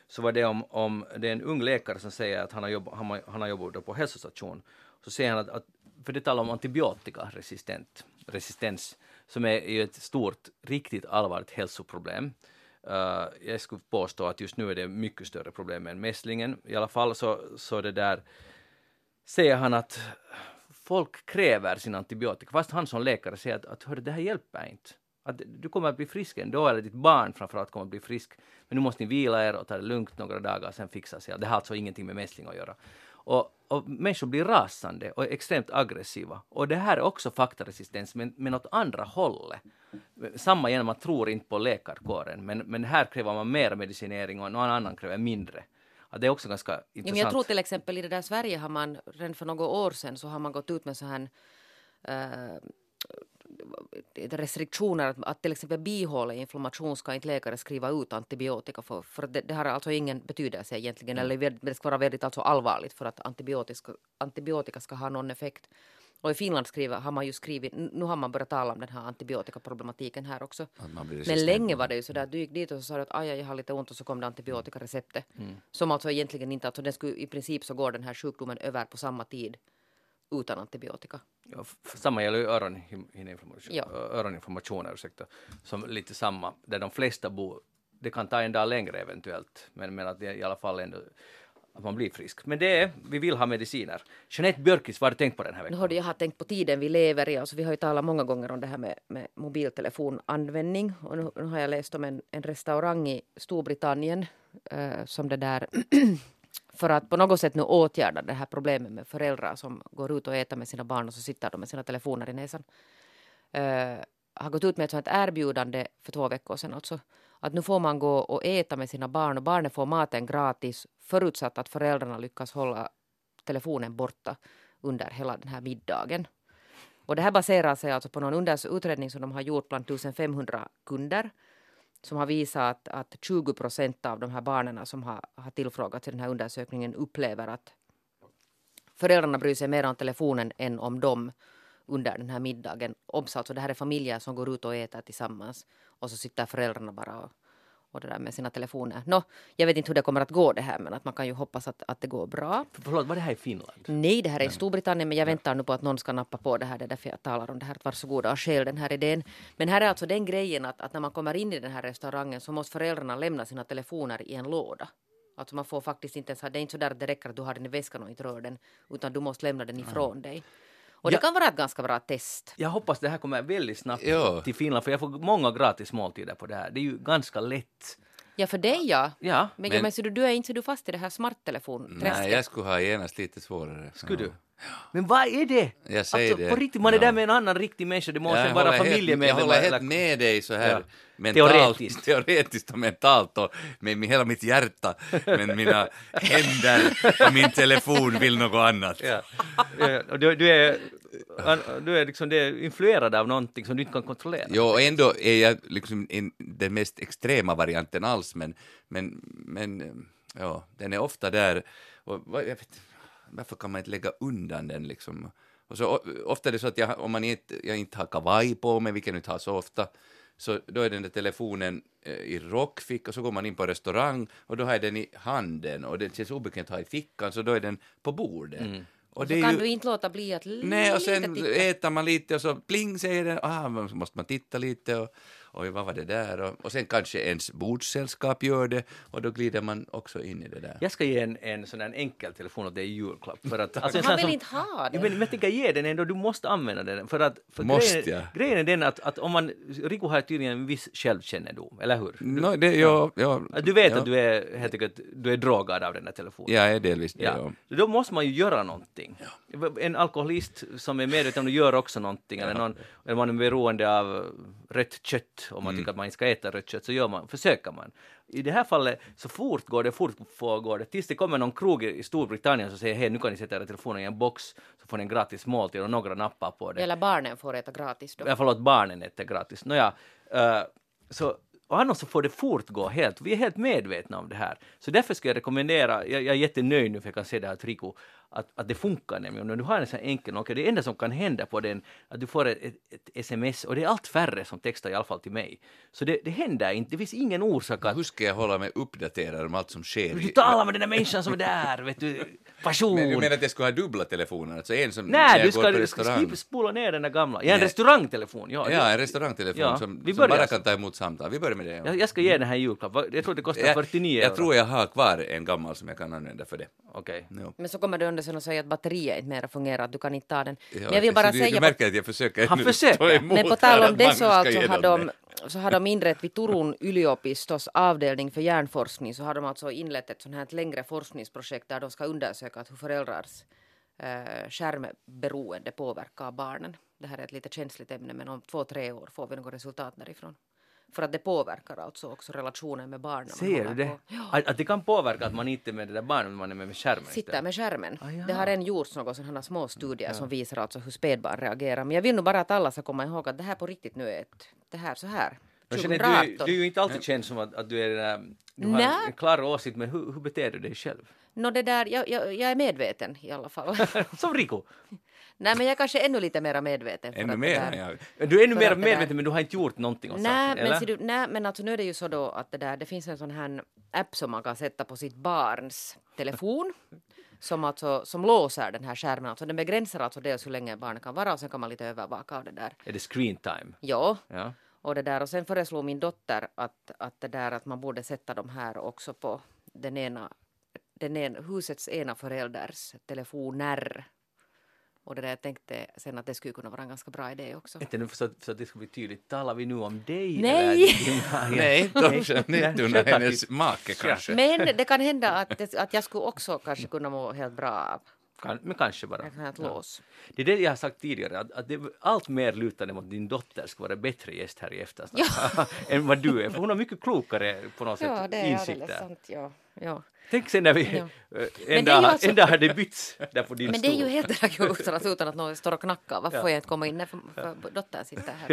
så var det om, om det är en ung läkare som säger att han har, jobb, han, han har jobbat på hälsostation, så säger han att, att för det talar om antibiotikaresistent, resistens, som är ju ett stort, riktigt allvarligt hälsoproblem. Uh, jag skulle påstå att just nu är det mycket större problem än mässlingen. I alla fall så, så det där säger han att folk kräver sin antibiotika, fast han som läkare säger att, att hör, det här hjälper inte. Att du kommer att bli frisk ändå, eller ditt barn framförallt kommer att bli frisk. Men nu måste ni vila er och ta det lugnt några dagar, sen fixa sig. Det har alltså ingenting med mässling att göra. Och, och människor blir rasande och extremt aggressiva. Och det här är också faktaresistens, men, men åt andra hållet. Samma genom att man tror inte på läkarkåren, men, men här kräver man mer medicinering och någon annan kräver mindre. Ja, det är också ganska intressant. Ja, jag tror till exempel i det där Sverige har man redan för några år sedan så har man gått ut med så här uh, restriktioner att, att till exempel bihåleinflammation ska inte läkare skriva ut antibiotika för, för det, det har alltså ingen betydelse egentligen mm. eller det ska vara väldigt alltså allvarligt för att antibiotika, antibiotika ska ha någon effekt. Och i Finland skriver, har man ju skrivit, nu har man börjat tala om den här antibiotikaproblematiken här också. Men länge var det ju så där, du gick dit och så sa du att aj, jag har lite ont och så kom det antibiotikareceptet. Mm. Som alltså egentligen inte, alltså den skulle, i princip så går den här sjukdomen över på samma tid utan antibiotika. Ja, samma gäller ju öroninflammation, ja. öroninflammationer, ursäkta, som lite samma, där de flesta bor, det kan ta en dag längre eventuellt, men, men att det i alla fall ändå att man blir frisk. Men det är, vi vill ha mediciner. Jeanette Björkis, vad har du tänkt på den här veckan? Nu hörde jag har tänkt på tiden vi lever i. Alltså vi har ju talat många gånger om det här med, med mobiltelefonanvändning. Och nu, nu, har jag läst om en, en restaurang i Storbritannien eh, som det där för att på något sätt nu åtgärda det här problemet med föräldrar som går ut och äter med sina barn och så sitter de med sina telefoner i näsan. Uh, har gått ut med ett sånt erbjudande för två veckor sedan. Alltså, att nu får man gå och äta med sina barn och barnen får maten gratis förutsatt att föräldrarna lyckas hålla telefonen borta under hela den här middagen. Och det här baserar sig alltså på någon utredning som de har gjort bland 1500 kunder som har visat att, att 20 procent av de här barnen som har, har tillfrågats i den här undersökningen upplever att föräldrarna bryr sig mer om telefonen än om dem under den här middagen. Obs, alltså det här är familjer som går ut och äter tillsammans och så sitter föräldrarna bara och, och det där med sina telefoner. Nå, jag vet inte hur det kommer att gå det här men att man kan ju hoppas att, att det går bra. Förlåt, var det här i Finland? Nej, det här är i Storbritannien men jag väntar nu på att någon ska nappa på det här. Det är därför jag talar om det här. Varsågoda och skäl den här idén. Men här är alltså den grejen att, att när man kommer in i den här restaurangen så måste föräldrarna lämna sina telefoner i en låda. Alltså man får faktiskt inte ens ha, det är inte så där att det räcker att du har den i väskan och inte rör den utan du måste lämna den ifrån mm. dig. Och det kan vara ett ganska bra test. Jag hoppas det här kommer väldigt snabbt ja. till Finland för jag får många gratis måltider på det här. Det är ju ganska lätt. Ja, för dig ja. ja. Men, men, men så du, du är inte så du fast i det här smarttelefon Nej, jag skulle ha genast lite svårare. Skulle du? Men vad är det? Jag säger alltså, det. På riktigt, man är ja. där med en annan riktig människa, det måste vara familjemedlemmar. Jag håller helt med dig så här ja. mentalt, teoretiskt. (laughs) teoretiskt och mentalt och med, med hela mitt hjärta. Men mina händer och min telefon vill något annat. Ja. ja du, du, är, du är liksom det influerad av någonting som du inte kan kontrollera. Jo, och ändå är jag liksom in, den mest extrema varianten alls, men, men, men ja, den är ofta där. Och, jag vet, varför kan man inte lägga undan den liksom? Och så, ofta är det så att jag, om man inte, jag inte har kavaj på mig, vilket jag inte har så ofta, så då är den där telefonen eh, i rockfick och så går man in på restaurang och då har jag den i handen och det känns obekvämt att ha i fickan så då är den på bordet. Mm. Och, så kan ju... du inte låta bli att Nej, och sen titta. äter man lite och så pling säger den, ah, måste man titta lite och oj vad var det där och, och sen kanske ens bordssällskap gör det och då glider man också in i det där. Jag ska ge en, en sån där enkel telefon åt dig i julklapp. För att, (laughs) alltså Han vill som, inte ha det. Men, men jag tänker ge den ändå, du måste använda den. För att, för måste grejen, jag? grejen är den att, att om man, Rico har tydligen en viss självkännedom, eller hur? No, det, ja, ja, du vet ja. att du är, helt enkelt, du är drogad av den där telefonen? Jag är delvis det, ja. ja. Då måste man ju göra någonting. Ja. En alkoholist som är medveten om det gör också någonting, eller, någon, eller man är beroende av rött kött, om man mm. tycker att man inte ska äta rött kött, så gör man, försöker man. I det här fallet så fort går det, fort går det, tills det kommer någon krog i Storbritannien som säger hej nu kan ni sätta era telefoner i en box så får ni en gratis måltid och några nappar på det. Eller barnen får äta gratis då. Ja, förlåt, barnen äter gratis. Nåja, uh, så och annars så får det fortgå helt. Vi är helt medvetna om det här. Så därför ska jag rekommendera, jag, jag är jättenöjd nu för jag kan se det här Rico, att, att det funkar nämligen. När du har en sån enkel okay, det enda som kan hända på den att du får ett, ett, ett, sms och det är allt färre som textar i alla fall till mig. Så det, det händer inte, det finns ingen orsak att... Hur ska jag hålla mig uppdaterad om allt som sker? Du talar med den där människan som är där, vet du, passion. Men du menar att jag skulle ha dubbla telefoner? Alltså en som Nej, du ska, du ska spola ner den där gamla. Ja, en restaurangtelefon. Ja, ja en restaurangtelefon ja, som, som bara kan ta emot samtal. Vi börjar med det. Ja. Jag, jag ska ge den här julklapp. Jag tror det kostar 49 euro. Jag tror jag har kvar en gammal som jag kan använda för det. Okej. Okay. Men så kommer du under sen och säger att batteriet inte mer fungerar, du kan inte ta den. Ja, men jag vill bara du, säga... Du märker att jag försöker Han försöker. Men på tal om det så, alltså har de, så har de inrett vid Turun yliopistos avdelning för hjärnforskning så har de alltså inlett ett sånt här längre forskningsprojekt där de ska undersöka hur föräldrars eh, skärmberoende påverkar barnen. Det här är ett lite känsligt ämne men om två, tre år får vi något resultat därifrån. För att det påverkar alltså också relationen med barnen. Ser du det? Att, att, det kan påverka att man inte är med det där barnet, man är med, skärmen? Sitter med skärmen. Ah, ja. Det har än gjorts några sådana små studier ja. som visar alltså hur spädbarn reagerar. Men jag vill nog bara att alla ska komma ihåg att det här på riktigt nu är ett, det här så här. Du, du, är ju inte alltid känd som att, att du, är, du har en klar åsikt, men hur, hur beter du dig själv? No, det där, jag, jag, jag är medveten i alla fall. som Rico? Nej, men jag är kanske ännu lite mer medveten. ännu mer? Ja. Du är ännu mer medveten, men du har inte gjort någonting åt nej, saken, men, du, nej, men alltså nu är det ju så då att det där, det finns en sån här app som man kan sätta på sitt barns telefon (laughs) som, alltså, som låser den här skärmen. Alltså den begränsar alltså dels hur länge barnet kan vara och sen kan man lite övervaka det där. Är det screen time? Ja. ja. Och, det där, och sen föreslog min dotter att, att, det där, att man borde sätta de här också på den ena den en, husets ena förälders telefoner. Och det där jag tänkte sen att det skulle kunna vara en ganska bra idé också. Inte nu så, så att det ska bli tydligt, talar vi nu om dig? Nej. Eller? (laughs) Nej, de Jeanette självklart hennes make Ja. kanske. Men det kan hända att, att jag skulle också kanske kunna må helt bra av Kan, men kanske bara. här lås. Det är det jag har sagt tidigare, att, att det allt mer lutande mot din dotter ska vara bättre gäst här i eftersnack (laughs) än vad du är, för hon har mycket klokare på något Ja, sätt det är alldeles insikter. sant. Ja, ja. Tänk sen när vi Ja. eh, en, dag, alltså- en dag det bytts där på din Men det är ju helt där utan att, utan att någon står och knackar. Varför Ja. får jag inte komma in? För, för dottern sitter här.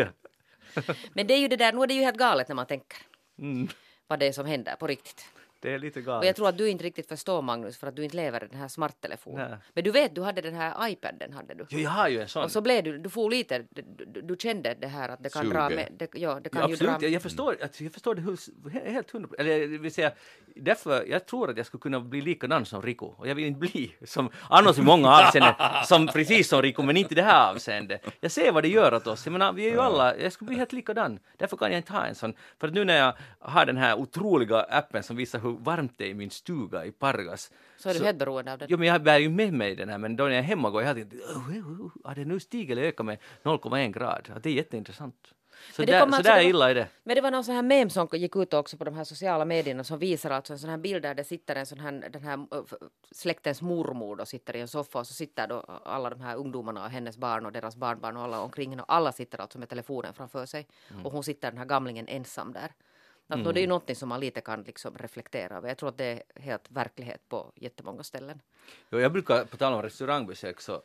Ja. Men det är ju det där, nu är det ju helt galet när man tänker Mm, vad det är som händer på riktigt. Det är lite Och galet. jag tror att du inte riktigt förstår Magnus för att du inte lever i den här smarttelefonen. Nej. Men du vet, du hade den här iPaden hade du. Jo, jag har ju en sån. Och så blev du, du får lite, du, du, kände det här att det kan dra Suger. med, det, ja det Ja, kan ju dra absolut, jag, jag förstår, alltså, jag förstår det helt hundra Eller jag vill säga, därför, jag tror att jag skulle kunna bli likadan som Rico. Och jag vill inte bli som, annars i många avseenden, (laughs) som precis som Rico, men inte i det här avseendet. Jag ser vad det gör åt oss. Jag menar, vi är ju alla, jag skulle bli helt likadan. Därför kan jag inte ha en sån. För att nu när jag har den här otroliga appen som visar hur varmt det är i min stuga i Pargas. Så är du helt beroende av den. Jo, men jag bär ju med mig den här, men då när jag är hemma går jag alltid oh, oh, har det nu stigit eller ökat med 0,1 grad? Ja, det är jätteintressant. Så Men det där, kommer så alltså- där det var- illa är det. Men det var någon sån här mem som gick ut också på de här sociala medierna som visar alltså en sån här bild där det sitter en sån här, den här släktens mormor och sitter i en soffa och så sitter då alla de här ungdomarna och hennes barn och deras barnbarn och alla omkring henne och alla sitter alltså med telefonen framför sig och hon sitter den här gamlingen ensam där. Att då det är ju någonting som man lite kan liksom reflektera över. Jag tror att det är helt verklighet på jättemånga ställen. Jo, jag brukar, på tal om restaurangbesök, så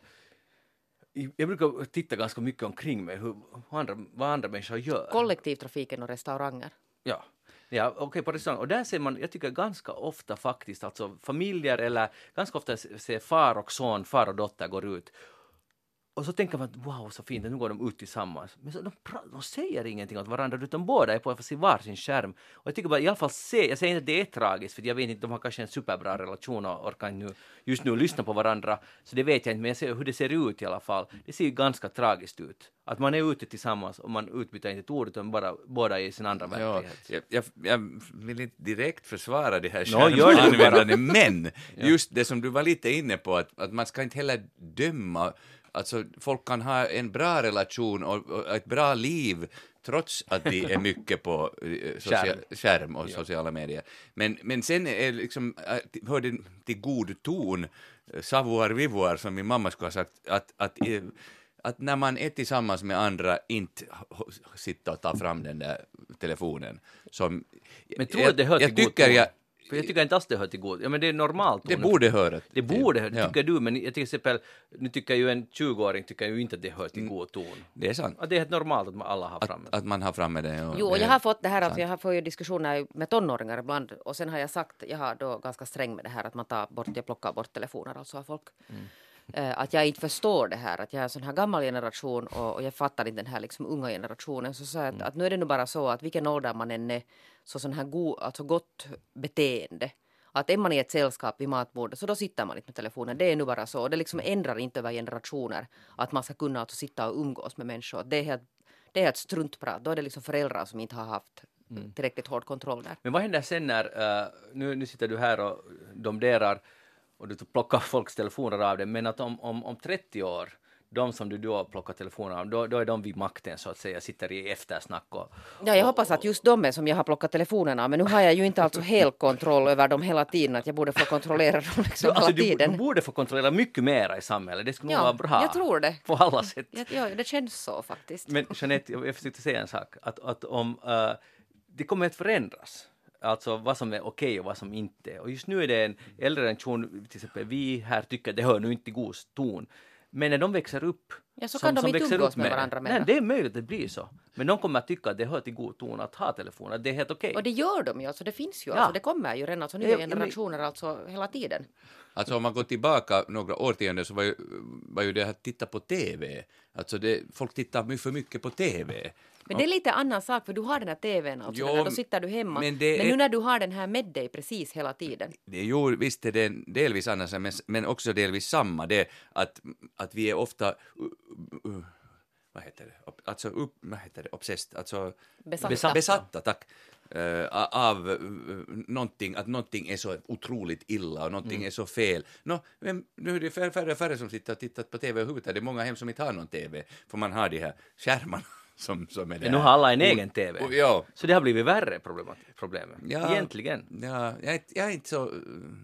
jag brukar titta ganska mycket omkring mig, hur, andra, vad andra människor gör. Kollektivtrafiken och restauranger. Ja, ja okej på restaurang. Och där ser man, jag tycker ganska ofta faktiskt, alltså familjer eller ganska ofta ser far och son, far och dotter går ut. Och så tänker man att wow så fint, nu går de ut tillsammans. Men så, de, de säger ingenting åt varandra utan båda är på sin varsin skärm. Och jag tycker bara i alla fall se, jag säger inte att det är tragiskt för jag vet inte, de har kanske en superbra relation och orkar nu, just nu lyssna på varandra. Så det vet jag inte, men jag ser hur det ser ut i alla fall. Det ser ju ganska tragiskt ut. Att man är ute tillsammans och man utbyter inte ett ord utan bara båda är i sin andra Ja, verklighet. jag, jag, jag vill inte direkt försvara det här skärmanvändandet, men (laughs) just det som du var lite inne på, att, att man ska inte heller döma, alltså folk kan ha en bra relation och, och ett bra liv trots att de är mycket på eh, (laughs) Skärm. skärm och sociala medier. Men, men sen är liksom, äh, hör det till god ton, eh, savoir vivre som min mamma skulle ha sagt, att, att eh, att när man är tillsammans med andra inte sitta och ta fram den där telefonen. Som, Men tror att det hör jag till god tycker ton? jag, För jag tycker inte alls det hör till god. Ja men det är normalt. det borde höra Det borde höra, ja. tycker du, men jag till exempel, nu tycker ju en 20-åring tycker ju inte att det hör Mm. till god ton. Det är sant. Att det är helt normalt att man alla har framme. Att, att man har framme det. Jo, och det jag har fått det här, alltså, jag har fått ju diskussioner med tonåringar ibland och sen har jag sagt, jag har då ganska sträng med det här att man tar bort, jag plockar bort telefoner alltså av folk. Eh, att jag inte förstår det här, att jag är en sån här gammal generation och, och jag fattar inte den här liksom unga generationen. Så jag att, att nu är det nog bara så att vilken ålder man än är, så sån här go, alltså gott beteende. Att är man i ett sällskap vid matbordet så då sitter man inte med telefonen. Det är nu bara så. Det liksom ändrar inte över generationer att man ska kunna alltså sitta och umgås med människor. Det är helt, det är helt struntprat. Då är det liksom föräldrar som inte har haft tillräckligt hård kontroll där. Men vad händer sen när, eh, nu, nu sitter du här och domderar och du plockar (laughs) folks telefoner av dem, men att om, om, om 30 år, de som du då plockar telefoner av, då, då är de vid makten så att säga, sitter i eftersnack och... Ja, jag hoppas att just de är som jag har plockat telefonerna av, men nu har jag ju inte alltså (laughs) helt kontroll över dem hela tiden, att jag borde få kontrollera dem liksom hela Alltså, du, du tiden. borde få kontrollera mycket mera i samhället, det skulle nog Ja, vara bra. jag tror det. På alla sätt. Ja, ja, det känns så faktiskt. Men Jeanette, jag försökte säga en sak, att, att om eh, det kommer att förändras, alltså vad som är okej och vad som inte är. Och just nu är det en äldre generation, till exempel vi här tycker att det hör nu inte till god ton. Men när de växer upp Ja, så kan de inte växer umgås upp med det- varandra Nej, mera. det är möjligt att det blir så. Men de kommer att tycka att det hör till god ton att ha telefon, att det är helt okej. Och det gör de ju, alltså det finns ju, Ja. alltså det kommer ju redan, alltså nya Ja, men- generationer alltså hela tiden. Alltså om man går tillbaka några årtionden så var ju, var ju det att titta på TV. Alltså det, folk tittar för mycket på TV. Men det är lite annan sak, för du har den här TVn alltså, Jo, då sitter du hemma. men Men, det är- nu när du har den här med dig precis hela tiden. Det, jo, visst är det delvis annars, men, men också delvis samma. Det att, att vi är ofta... Uh, uh, vad heter det? Alltså, upp, vad heter det? Obsessed, alltså... Besatta. Besatta. besatta, tack. uh, av uh, någonting, att någonting är så otroligt illa och någonting mm. är så fel. No, men nu är det färre, färre och färre som sitter och tittar på TV överhuvudtaget. Det är många hem som inte har någon TV, för man har de här skärmarna som, som är Men nu har alla en egen TV. Och, ja. Så det har blivit värre problemet. Ja, Egentligen. Ja, jag, jag är inte så...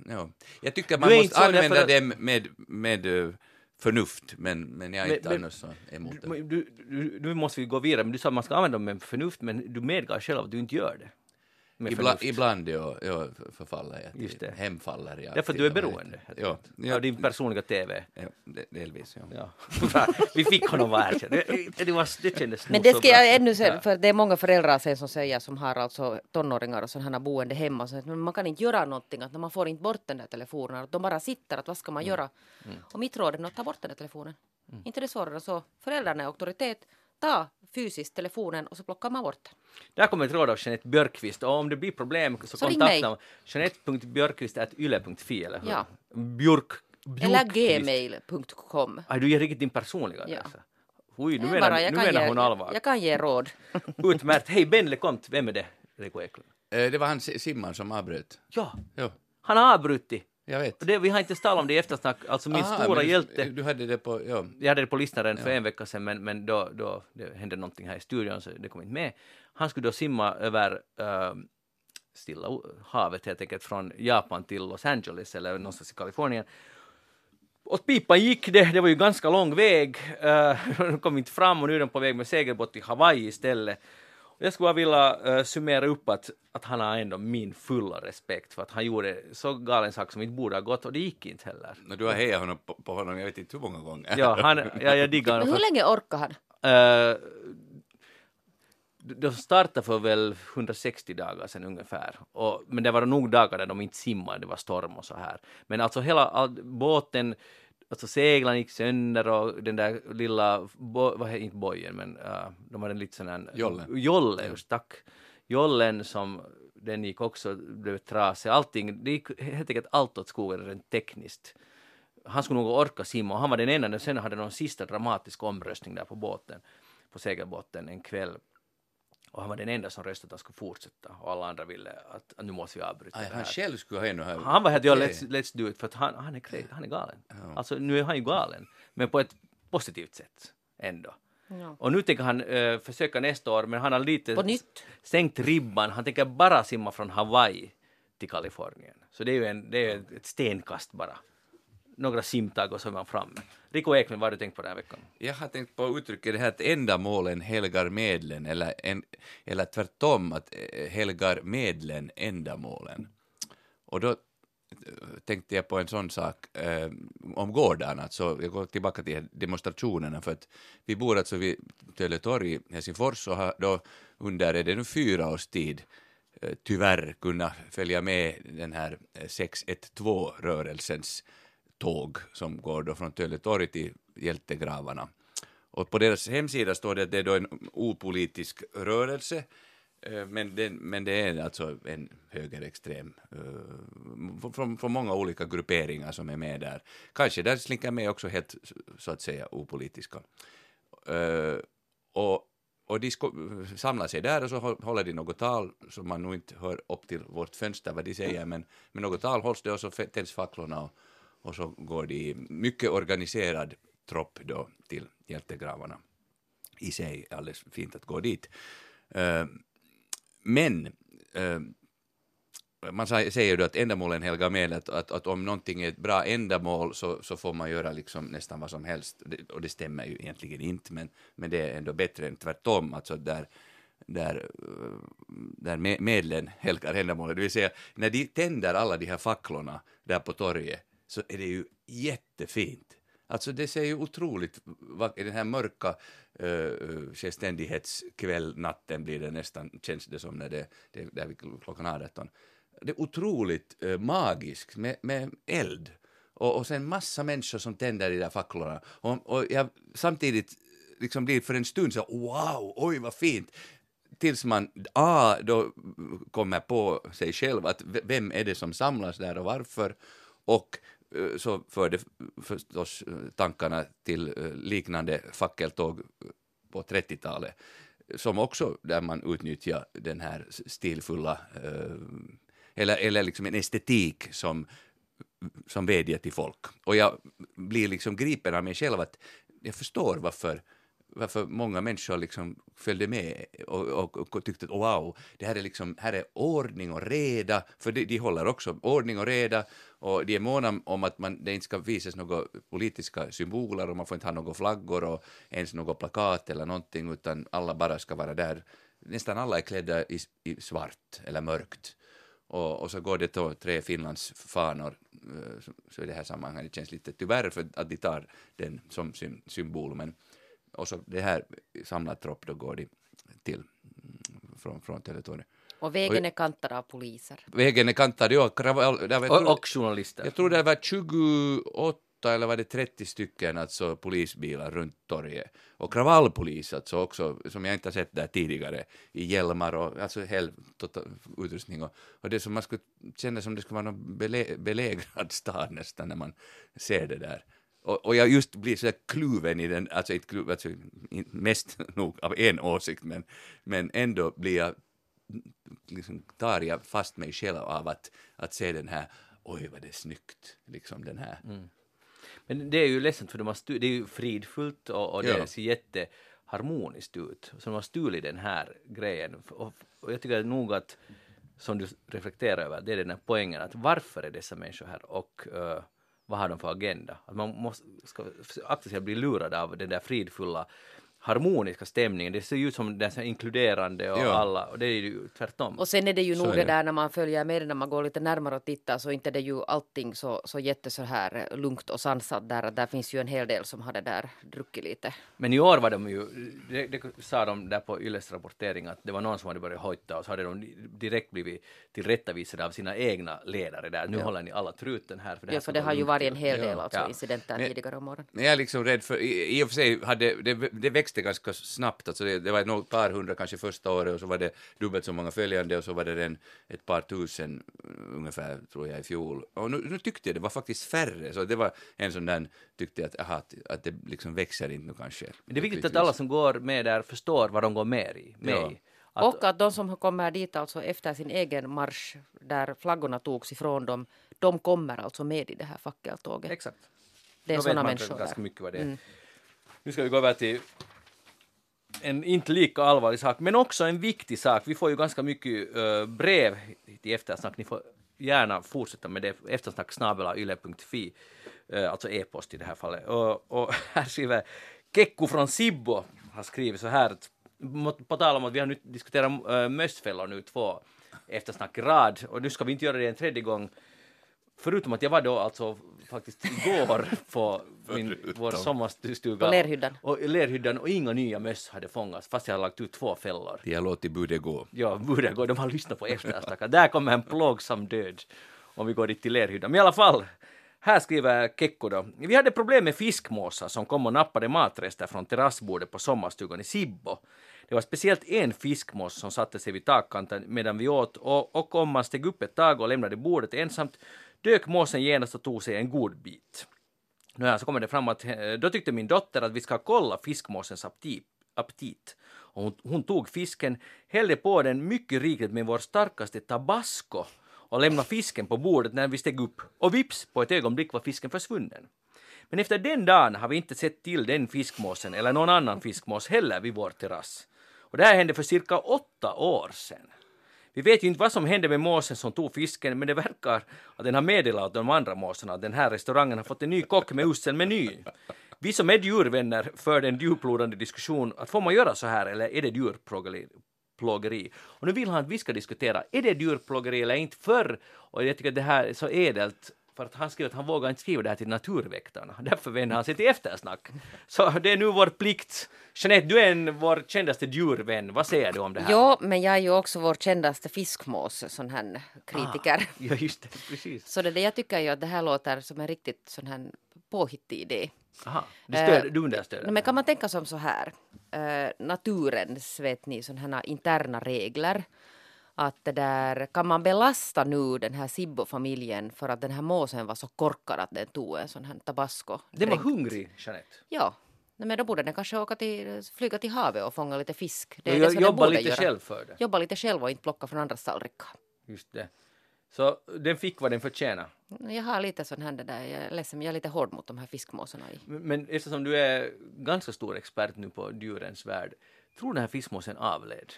Ja. Jag tycker man måste använda för... dem med, med uh, förnuft, men, men jag är inte men, annars så emot det. Du, du, nu måste vi gå vidare, men du sa att man ska använda dem med förnuft, men du medgav själv att du inte gör det. Ibland, ibland ja, ja, förfaller jag Just det. hemfaller jag. Därför att du är beroende ja, ja, av din personliga TV. Ja, delvis, ja. ja. (laughs) Vi fick honom vara erkänd. Det, det, var, det kändes Men det ska jag ännu säga, för det är många föräldrar sen som säger som har alltså tonåringar och sådana boende hemma, så att man kan inte göra någonting, att man får inte bort den där telefonen, att de bara sitter, att vad ska man mm. göra? Mm. Och mitt råd är att ta bort den där telefonen. Mm. Inte det svårare så. Föräldrarna är auktoritet, ta fysiskt telefonen och så plockar man bort den. Där kommer ett råd av Jeanette Björkqvist och om det blir problem så, så kontakta jeanette.björkqvist.yle.fi eller hur? Ja. Björk, eller gmail.com. Aj, du ger riktigt din personliga adress. Ja. Oj, nu menar, nu menar ge, hon allvar. Jag kan ge råd. (laughs) Utmärkt. Hej, Ben LeCompte, vem är det? Rico Eklund. Eh, det var han Simman som avbröt. Ja, ja. han har avbrutit. Jag vet. Det, vi har inte talat om det i eftersnack. Alltså min Aha, stora du, hjälte. Du hade det på, ja. Jag hade det på listan redan ja. för en vecka sedan men, men då, då det hände någonting här i studion så det kom inte med. Han skulle då simma över uh, Stilla havet helt enkelt från Japan till Los Angeles eller någonstans i Kalifornien. Och pipan gick det, det var ju ganska lång väg. Uh, (laughs) de kom inte fram och nu är de på väg med segelbåt till Hawaii istället. Jag skulle bara vilja uh, summera upp att, att han har ändå min fulla respekt för att han gjorde så galen sak som inte borde ha gått och det gick inte heller. No, du har hejat honom på, på, honom jag vet inte hur många gånger. Ja, han, ja jag (laughs) diggar honom. Men hur länge orkar han? Uh, de startade för väl 160 dagar sedan ungefär. Och, men det var nog dagar där de inte simmade, det var storm och så här. Men alltså hela all, båten alltså seglan gick sönder och den där lilla, bo, vad heter inte bojen, men uh, de hade en liten sån här... Jollen. Jollen, just tack. Jollen som den gick också, blev trasig. Allting, det gick helt enkelt allt åt skogen rent tekniskt. Han skulle nog orka simma och han var den enda, sen hade de en sista dramatisk omröstning där på båten, på segelbåten en kväll och han var den enda som röstade att han skulle fortsätta och alla andra ville att, att nu måste vi avbryta Aj, det här. Han själv skulle ha ännu här... Han var helt ja, let's, let's do it för att han, han, är, crazy, han är galen. Ja. Alltså nu är han ju galen, men på ett positivt sätt ändå. Ja. Och nu tänker han uh, försöka nästa år, men han har lite sänkt ribban. Han tänker bara simma från Hawaii till Kalifornien. Så det är ju en, det är ett stenkast bara några simtag och så är man framme. Rico Ekman, vad har du tänkt på den här veckan? Jag har tänkt på uttrycket det här att ändamålen helgar medlen, eller, en, eller tvärtom, att eh, helgar medlen ändamålen. Och då eh, tänkte jag på en sån sak eh, om gårdagen, alltså jag går tillbaka till demonstrationerna för att vi bor alltså vid Töletorg i Helsingfors och har då under, är det nu fyra års tid, eh, tyvärr kunnat följa med den här eh, 612-rörelsens tåg som går då från Töletorg till hjältegravarna. Och på deras hemsida står det att det är då en opolitisk rörelse, eh, men, den, men det är alltså en högerextrem uh, från, från många olika grupperingar som är med där. Kanske där slinker med också helt så att säga opolitiska. Uh, och och de samlar sig där och så håller de något tal som man nog inte hör upp till vårt fönster vad de säger, men, men något tal hålls det och så tänds facklorna och, och så går de i mycket organiserad tropp då till hjältegravarna. I sig alldeles fint att gå dit. Eh, men eh, man säger ju att ändamålen helgar medel, att, att, att, om någonting är ett bra ändamål så, så får man göra liksom nästan vad som helst. Det, och det stämmer ju egentligen inte, men, men det är ändå bättre än tvärtom, alltså där, där, eh, där medlen helgar ändamålet. Det vill säga, när de tänder alla de här facklorna där på torget så är det ju jättefint. Alltså det ser ju otroligt vackert, den här mörka uh, självständighetskväll, natten blir det nästan, känns det som när det, det där vid klockan 18. Det är otroligt uh, magiskt med, med eld och, och sen massa människor som tänder de där facklorna. Och, och jag samtidigt liksom blir för en stund så wow, oj vad fint, tills man A, då kommer på sig själv att vem är det som samlas där och varför och Eh, så förde förstås eh, tankarna till eh, liknande fackeltåg på 30-talet. som också där man utnyttjar den här stilfulla, eller, eller liksom en estetik som, som vädjar till folk. Och jag blir liksom gripen av mig själv att jag förstår varför varför många människor liksom följde med och, och, och tyckte att wow, det här är, liksom, här är ordning och reda, för de, de håller också ordning och reda och de är måna om att man, det inte ska visas några politiska symboler och man får inte ha några flaggor och ens något plakat eller någonting utan alla bara ska vara där. Nästan alla är klädda i, i svart eller mörkt. Och, och, så går det då tre Finlands fanor, eh, så, så i det här sammanhanget det känns lite tyvärr för att de tar den som symbol, men och så det här samlad tropp då går de till mm, från, från territoriet. Och vägen är kantad av poliser. Vägen är kantad, ja. Kravall, var, och, och journalister. Jag tror det var 28 eller var det 30 stycken alltså polisbilar runt torget. Och kravallpolis alltså också, som jag inte har sett där tidigare, i hjälmar och alltså hel total, utrustning. Och, och det som man skulle känna som det skulle vara någon bele, belägrad stad nästan när man ser det där. Och, och jag just blir så kluven i den, alltså inte kluven, alltså, mest (laughs) nog av en åsikt, men, men ändå blir jag, liksom tar jag fast mig själv av att, att se den här, oj vad det är snyggt, liksom den här. Mm. Men det är ju ledsamt för de har det är ju fridfullt och, och det ja. ser jätteharmoniskt ut. Så de har stulit den här grejen. Och, och jag tycker nog att, som du reflekterar över, det är den här poängen att varför är dessa människor här och uh, vad har de för agenda? Att man måste ska akta sig att bli lurad av den där fridfulla harmoniska stämningen. Det ser ju ut som den är inkluderande och ja. alla, och det är ju tvärtom. Och sen är det ju nog det där när man följer med när man går lite närmare och tittar så inte det är ju allting så, så jätte så här lugnt och sansat där. Där finns ju en hel del som har det där druckit lite. Men i år var de ju, det, det sa de där på Yles rapportering att det var någon som hade börjat hojta och så hade de direkt blivit tillrättavisade av sina egna ledare där. Nu ja. håller ni alla truten här. För det, ja, för det har ju varit en hel del ja. alltså, ja. incidenter tidigare om morgonen. Jag är liksom rädd för, i, i och för sig hade det, det växte växte ganska snabbt. Alltså det, det var något par hundra kanske första året och så var det dubbelt så många följande och så var det en, ett par tusen ungefär tror jag i fjol. Och nu, nu tyckte jag det var faktiskt färre, så det var en sån där tyckte jag att, aha, att, det liksom växer inte nu kanske. Men det är viktigt att alla som går med där förstår vad de går med i. Med ja. Att, och att de som kommer dit alltså efter sin egen marsch där flaggorna togs ifrån dem, de kommer alltså med i det här fackeltåget. Exakt. Det är sådana människor. Ganska mycket vad det är. Mm. Nu ska vi gå över till en inte lika allvarlig sak, men också en viktig sak. Vi får ju ganska mycket äh, brev till eftersnack. Ni får gärna fortsätta med det. Eftersnack yle.fi, äh, eh, alltså e-post i det här fallet. Och, och (laughs) här skriver Kekku från Sibbo har skrivit så här. På tal om att vi har nu diskuterat eh, äh, mössfällor nu två eftersnack i rad och nu ska vi inte göra det en tredje gång Förutom att jag var då alltså faktiskt igår på min, vår sommarstuga. På Lerhyddan. Och, Lerhyddan och inga nya möss hade fångats fast jag hade lagt ut två fällor. De har låtit budet gå. Ja, budet gå. De har lyssnat på eftersnacket. Där kommer en plågsam död om vi går dit till Lerhyddan. Men i alla fall, här skriver Kekko då. Vi hade problem med fiskmåsar som kom och nappade matrester från terrassbordet på sommarstugan i Sibbo. Det var speciellt en fiskmås som satte sig vid takkanten medan vi åt och, och om man steg upp ett tag och lämnade bordet ensamt dök måsen genast och tog sig en god bit. Nåja, så kommer det fram att eh, då tyckte min dotter att vi ska kolla fiskmåsens aptit. Och hon, hon tog fisken, hällde på den mycket rikligt med vår starkaste tabasco och lämnade fisken på bordet när vi steg upp. Och vips, på ett ögonblick var fisken försvunnen. Men efter den dagen har vi inte sett till den fiskmåsen eller någon annan fiskmås heller vid vår terrass. Och det här hände för cirka åtta år sedan. Vi vet ju inte vad som hände med måsen som tog fisken, men det verkar att den har meddelat de andra måsarna att den här restaurangen har fått en ny kock med usel meny. Vi som är djurvänner för en djuplodande diskussion att får man göra så här eller är det djurplågeri? Och nu vill han att vi ska diskutera, är det djurplågeri eller inte förr? Och jag tycker att det här är så edelt för att han skriver att han vågar inte skriva det här till Naturväktarna. Därför vänder han sig till Eftersnack. Så det är nu vår plikt. Jeanette, du är en, vår kändaste djurvän. Vad säger du om det här? Ja, men jag är ju också vår kändaste fiskmås, sån här kritiker. Ah, ja, just det. Precis. Så det, det jag tycker ju att det här låter som en riktigt sån här påhittig idé. Aha, du, stöd, uh, du understöder Men kan man tänka som så här, uh, naturens, vet ni, sådana här interna regler att det där, kan man belasta nu den här Sibbo-familjen för att den här måsen var så korkad att den tog en sån här tabasco? Den var hungrig, Jeanette. Ja. Nej, men då borde den kanske åka till, flyga till havet och fånga lite fisk. Det är Jo, det som jobba lite göra. själv för det. Jobba lite själv och inte plocka från andras tallrikar. Just det. Så den fick vad den förtjänar. Jag har lite sån här det där, jag är ledsen, jag är lite hård mot de här fiskmåsarna men eftersom du är ganska stor expert nu på djurens värld, tror den här fiskmåsen avled?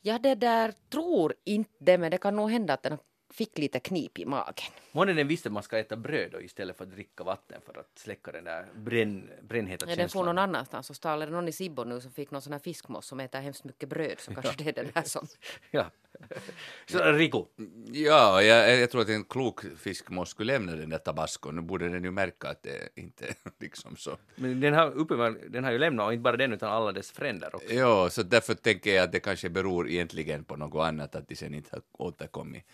Ja, det där tror inte det, men det kan nog hända att den fick lite knip i magen. Månne den visste att man ska äta bröd då, istället för att dricka vatten för att släcka den där bränn, brännheta Ja, den får känslan. någon annanstans och stal. Är det någon i Sibbo nu som fick någon sån här fiskmås som äter hemskt mycket bröd så (laughs) kanske det är det där som... (laughs) Ja. Så Rico, Ja, jag, jag tror att en klok fiskmås skulle lämna den där tabascon. Nu borde den ju märka att det inte är (laughs) liksom så. men den har, uppenbarligen, den har ju lämnat, och inte bara den utan alla dess fränder också. Ja, så därför tänker jag att det kanske beror egentligen på något annat, att de sen inte har återkommit.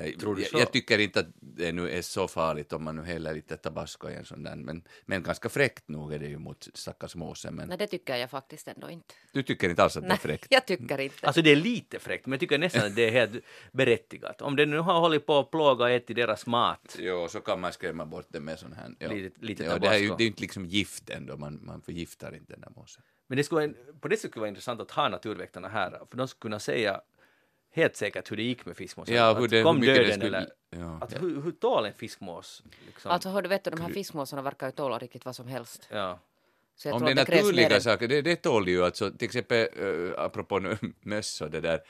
Eh, Tror du jag, så? jag tycker inte att det nu är så farligt om man nu häller lite tabasco i en sån där, men, men ganska fräckt nog är det ju mot stackars måsen. Men Nej, det tycker jag faktiskt ändå inte. du tycker inte alls att det är Nej, fräckt? jag tycker inte. Alltså det är lite fräckt, men jag tycker nästan att det är helt berättigat. Om den nu har hållit på att plåga och ätit deras mat. Jo, så kan man skrämma bort det med sån här. Ja. Lite- lite ja, det, här är ju, tabasco. det är ju inte liksom gift ändå, man, man förgiftar inte den där måsen. Men det skulle, vara- på det sättet skulle det vara intressant att ha naturväktarna här, för de skulle kunna säga helt säkert hur det gick med fiskmåsen. Ja, hur det- kom hur det döden skulle- eller... ja, att. Hur, hur tål en fiskmås? Liksom? Alltså, hör du, vet du, de här fiskmåsarna verkar ju tåla riktigt vad som helst. ja. Om det är det naturliga än- saker, det, det tål ju alltså, till exempel, uh, apropå (laughs) möss och det där,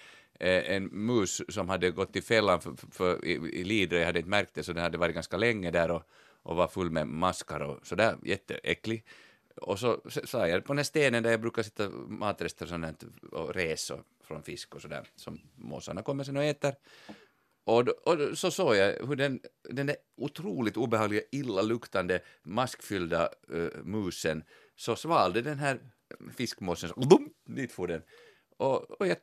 eh, en mus som hade gått i fällan för, för, för, i, i Lidre, jag hade inte märkt det, så den hade varit ganska länge där och, och var full med maskar och sådär, jätteäcklig. Och så sa jag på den här stenen där jag brukar sitta matrester och sånt och res och, från fisk och sådär, som måsarna kommer sen och äter. Och, och så såg jag hur den, den där otroligt obehagliga, illaluktande, maskfyllda uh, musen så svalde den här fiskmåsen, så, bum, dit for den. Och, och jag,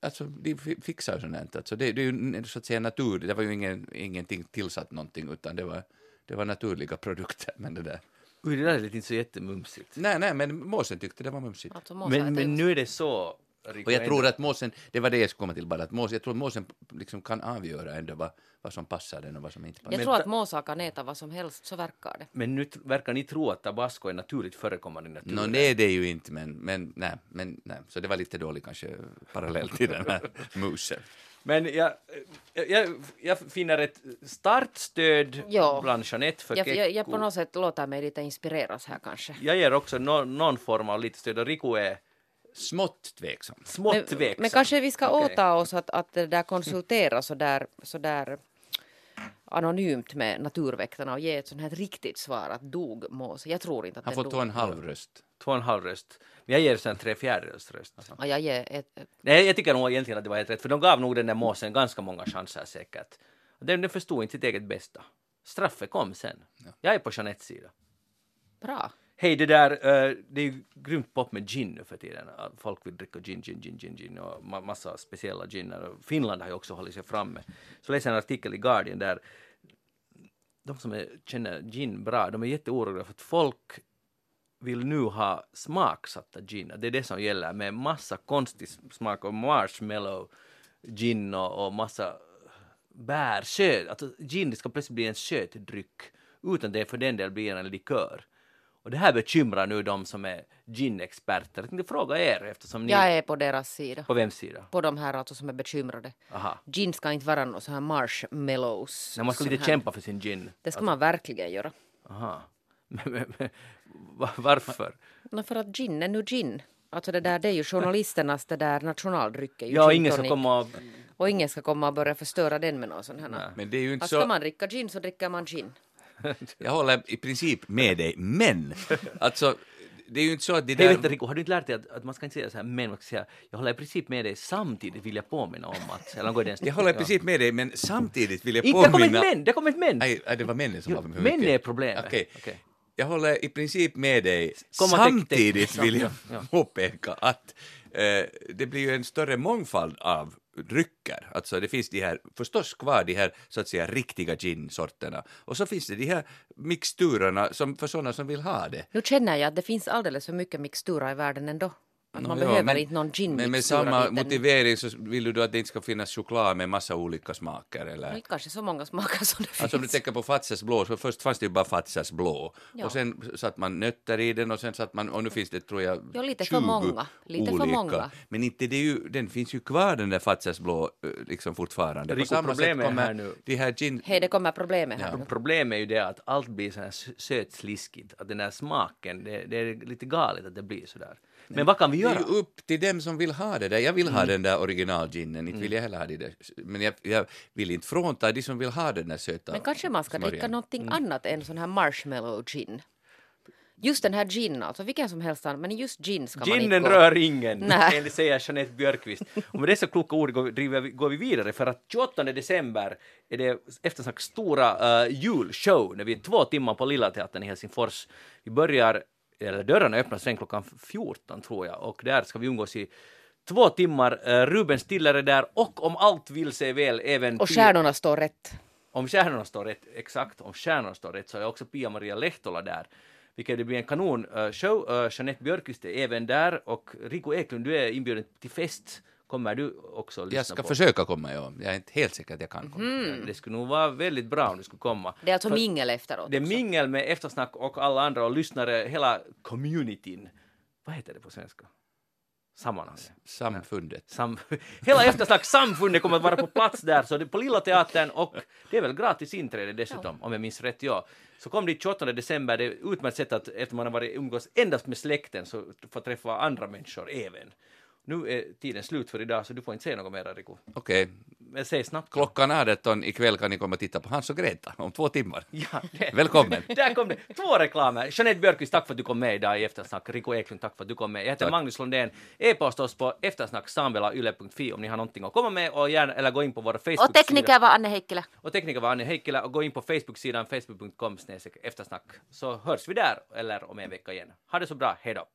alltså, de fi- fixar ju sånt här. Alltså, det, det är ju så att säga naturligt, det var ju ingen, ingenting tillsatt någonting, utan det var, det var naturliga produkter. Men det där. Oj, det där är inte så jättemumsigt. Nej, nej, men måsen tyckte det var mumsigt. Alltså, Men, men nu är det så, Och jag tror att måsen, det var det jag skulle komma till bara, att måsen, jag tror att måsen liksom kan avgöra ändå vad, vad som passar den och vad som inte passar. Jag tror att måsar kan äta vad som helst, så verkar det. Men nu verkar ni tro att tabasco är naturligt förekommande i naturen. Nå, det är det ju inte, men, men, nej, men nej. Så det var lite dålig kanske parallell till den här (laughs) musen. Men jag, jag, jag finner ett starkt stöd Ja. bland Jeanette för Jag, jag, jag på något sätt låter mig lite inspireras här kanske. Jag ger också no, någon form av lite stöd och Rico är Smått tveksam. smått Men, tveksam. men kanske vi ska Okej. åta oss att, att det där konsultera så där, så där anonymt med naturväktarna och ge ett sånt här riktigt svar att dog måse. Jag tror inte att Han får dog. ta en halv röst. Två och en halv röst. Men jag ger sen tre fjärdedels röst. Ja, jag ger ett, ett, Nej, jag tycker nog egentligen att det var helt rätt, för de gav nog den där måsen ganska många chanser säkert. Och Den, den förstod inte sitt eget bästa. Straffet kom sen. Jag är på Jeanettes sida. bra. Hej, det där, uh, det är ju grymt pop med gin nu för tiden. Folk vill dricka gin, gin, gin, gin, gin och ma- massa speciella giner. Finland har ju också hållit sig framme. Så läste jag en artikel i Guardian där de som är, känner gin bra, de är jätteoroliga för att folk vill nu ha smaksatta gin. Det är det som gäller med massa konstig smak och marshmallow gin och, och massa bär, söt. Alltså gin ska plötsligt bli en söt dryck utan det för den del blir en likör. Och det här bekymrar nu de som är gin-experter. Jag tänkte fråga er eftersom ni... Jag är på deras sida. På vems sida? På de här alltså som är bekymrade. Aha. Gin ska inte vara någon sån här marshmallows. När man ska lite här. kämpa för sin gin. Det ska man verkligen göra. Aha. (laughs) Men, men, men, va- varför? No, för att gin är nu gin. Alltså det där, det är ju journalisternas det där nationaldryck. är ju Ja, ingen ska komma och... Och ingen ska komma och börja förstöra den med någon sån här. Nej. Men det är ju inte ska så... man dricka gin så dricker man gin. Jag håller i princip med dig, men alltså, det är ju inte så att det Hej, där... vänta Rico, har du inte lärt dig att, att man ska inte säga så här men, man ska säga jag håller i princip med dig samtidigt vill jag påminna om att... Eller går det Jag håller i princip med dig, men samtidigt vill jag Inte, det kommer ett påminna... men! Det kommer ett men! Nej, det var männen som Jo, var för män är problemet. Okej. Okej. Jag håller i princip med dig. Samtidigt vill jag ja, ja. påpeka att eh, det blir ju en större mångfald av drycker. Alltså det finns de här, förstås kvar de här så att säga riktiga gin-sorterna. Och så finns det de här mixturerna som, för sådana som vill ha det. Nu känner jag att det finns alldeles för mycket mixturer i världen ändå. Man ja, behöver men- inte någon Men med samma dit en- motivering så vill du då att det inte ska finnas choklad med massa olika smaker eller? Inte kanske så många smaker som det Alltså om du finns. tänker på Fatzes blå, så först fanns det ju bara Fatzes blå. Ja. Och sen satt man nötter i den och sen satt man, och nu finns det tror jag Ja, lite för 20 många. Lite för olika. många. Men inte det är ju, den finns ju kvar den där Fatzes blå eh, liksom fortfarande. Rico, problemet är här nu- de här gin... Hej, det kommer problemet här nu. Problemet är ju det att allt blir så här söt sliskigt, att den där smaken, det, det är lite galet att det blir så där. Men vad kan vi Det är göra? ju upp till dem som vill ha det där. Jag vill ha Mm. den där originalginen, inte vill jag heller ha det där. Men jag, jag vill inte frånta de som vill ha den där söta Men kanske man ska dricka någonting Mm. annat än sån här marshmallow gin. Just den här gin, alltså vilken som helst, annan, men just gin ska man inte Ginen gå. rör ingen, Nej. (laughs) enligt säger Jeanette Björkqvist. Och med dessa kloka ord går, vi, går vi vidare för att 28 december är det eftersnack stora uh, julshow när vi är två timmar på Lilla Teatern i Helsingfors. Vi börjar, eller dörrarna öppnas sen klockan 14 tror jag och där ska vi umgås i två timmar. Uh, Ruben Stiller är där och om allt vill sig väl även Och stjärnorna står rätt. om stjärnorna står rätt, exakt, om stjärnorna står rätt så är också Pia-Maria Lehtola där. Vilket det blir en kanon show. Uh, Jeanette Björkqvist är även där och Rico Eklund, du är inbjuden till fest. Kommer du också att lyssna Jag ska på? försöka komma, ja. Jag är inte helt säker att jag kan komma. Mm. Det skulle nog vara väldigt bra om du skulle komma. Det är alltså För- mingel efteråt Det är också. mingel med eftersnack och alla andra och lyssnare, hela communityn. Vad heter det på svenska? Sammanhanget. Samfundet. Sam (laughs) Hela eftersnackssamfundet kommer att vara på plats där, så det är på Lilla Teatern och det är väl gratis inträde dessutom, om jag minns rätt. Ja. Så kom dit 28 december, det är ett utmärkt sätt att efter man har varit umgås endast med släkten så få träffa andra människor även. Nu är tiden slut för idag så du får inte säga något mer Rico. Okej, Men säg snabbt. klockan 18 ikväll kan ni komma och titta på Hans och Greta om två timmar. (laughs) Ja, det. Välkommen. (laughs) Där kom det. Två reklamer. Jeanette Björkqvist, tack för att du kom med idag i Eftersnack. Rico Eklund, tack för att du kom med. Jag heter Tack. Magnus Lundén. E-post oss på eftersnacksamvelayle.fi om ni har någonting att komma med och gärna, eller gå in på våra Facebook Och tekniker var Anne Heikkilä. Och tekniker var Anne Heikkilä och gå in på Facebook-sidan facebook.com eftersnack så hörs vi där eller om en vecka igen. Ha det så bra, hej då!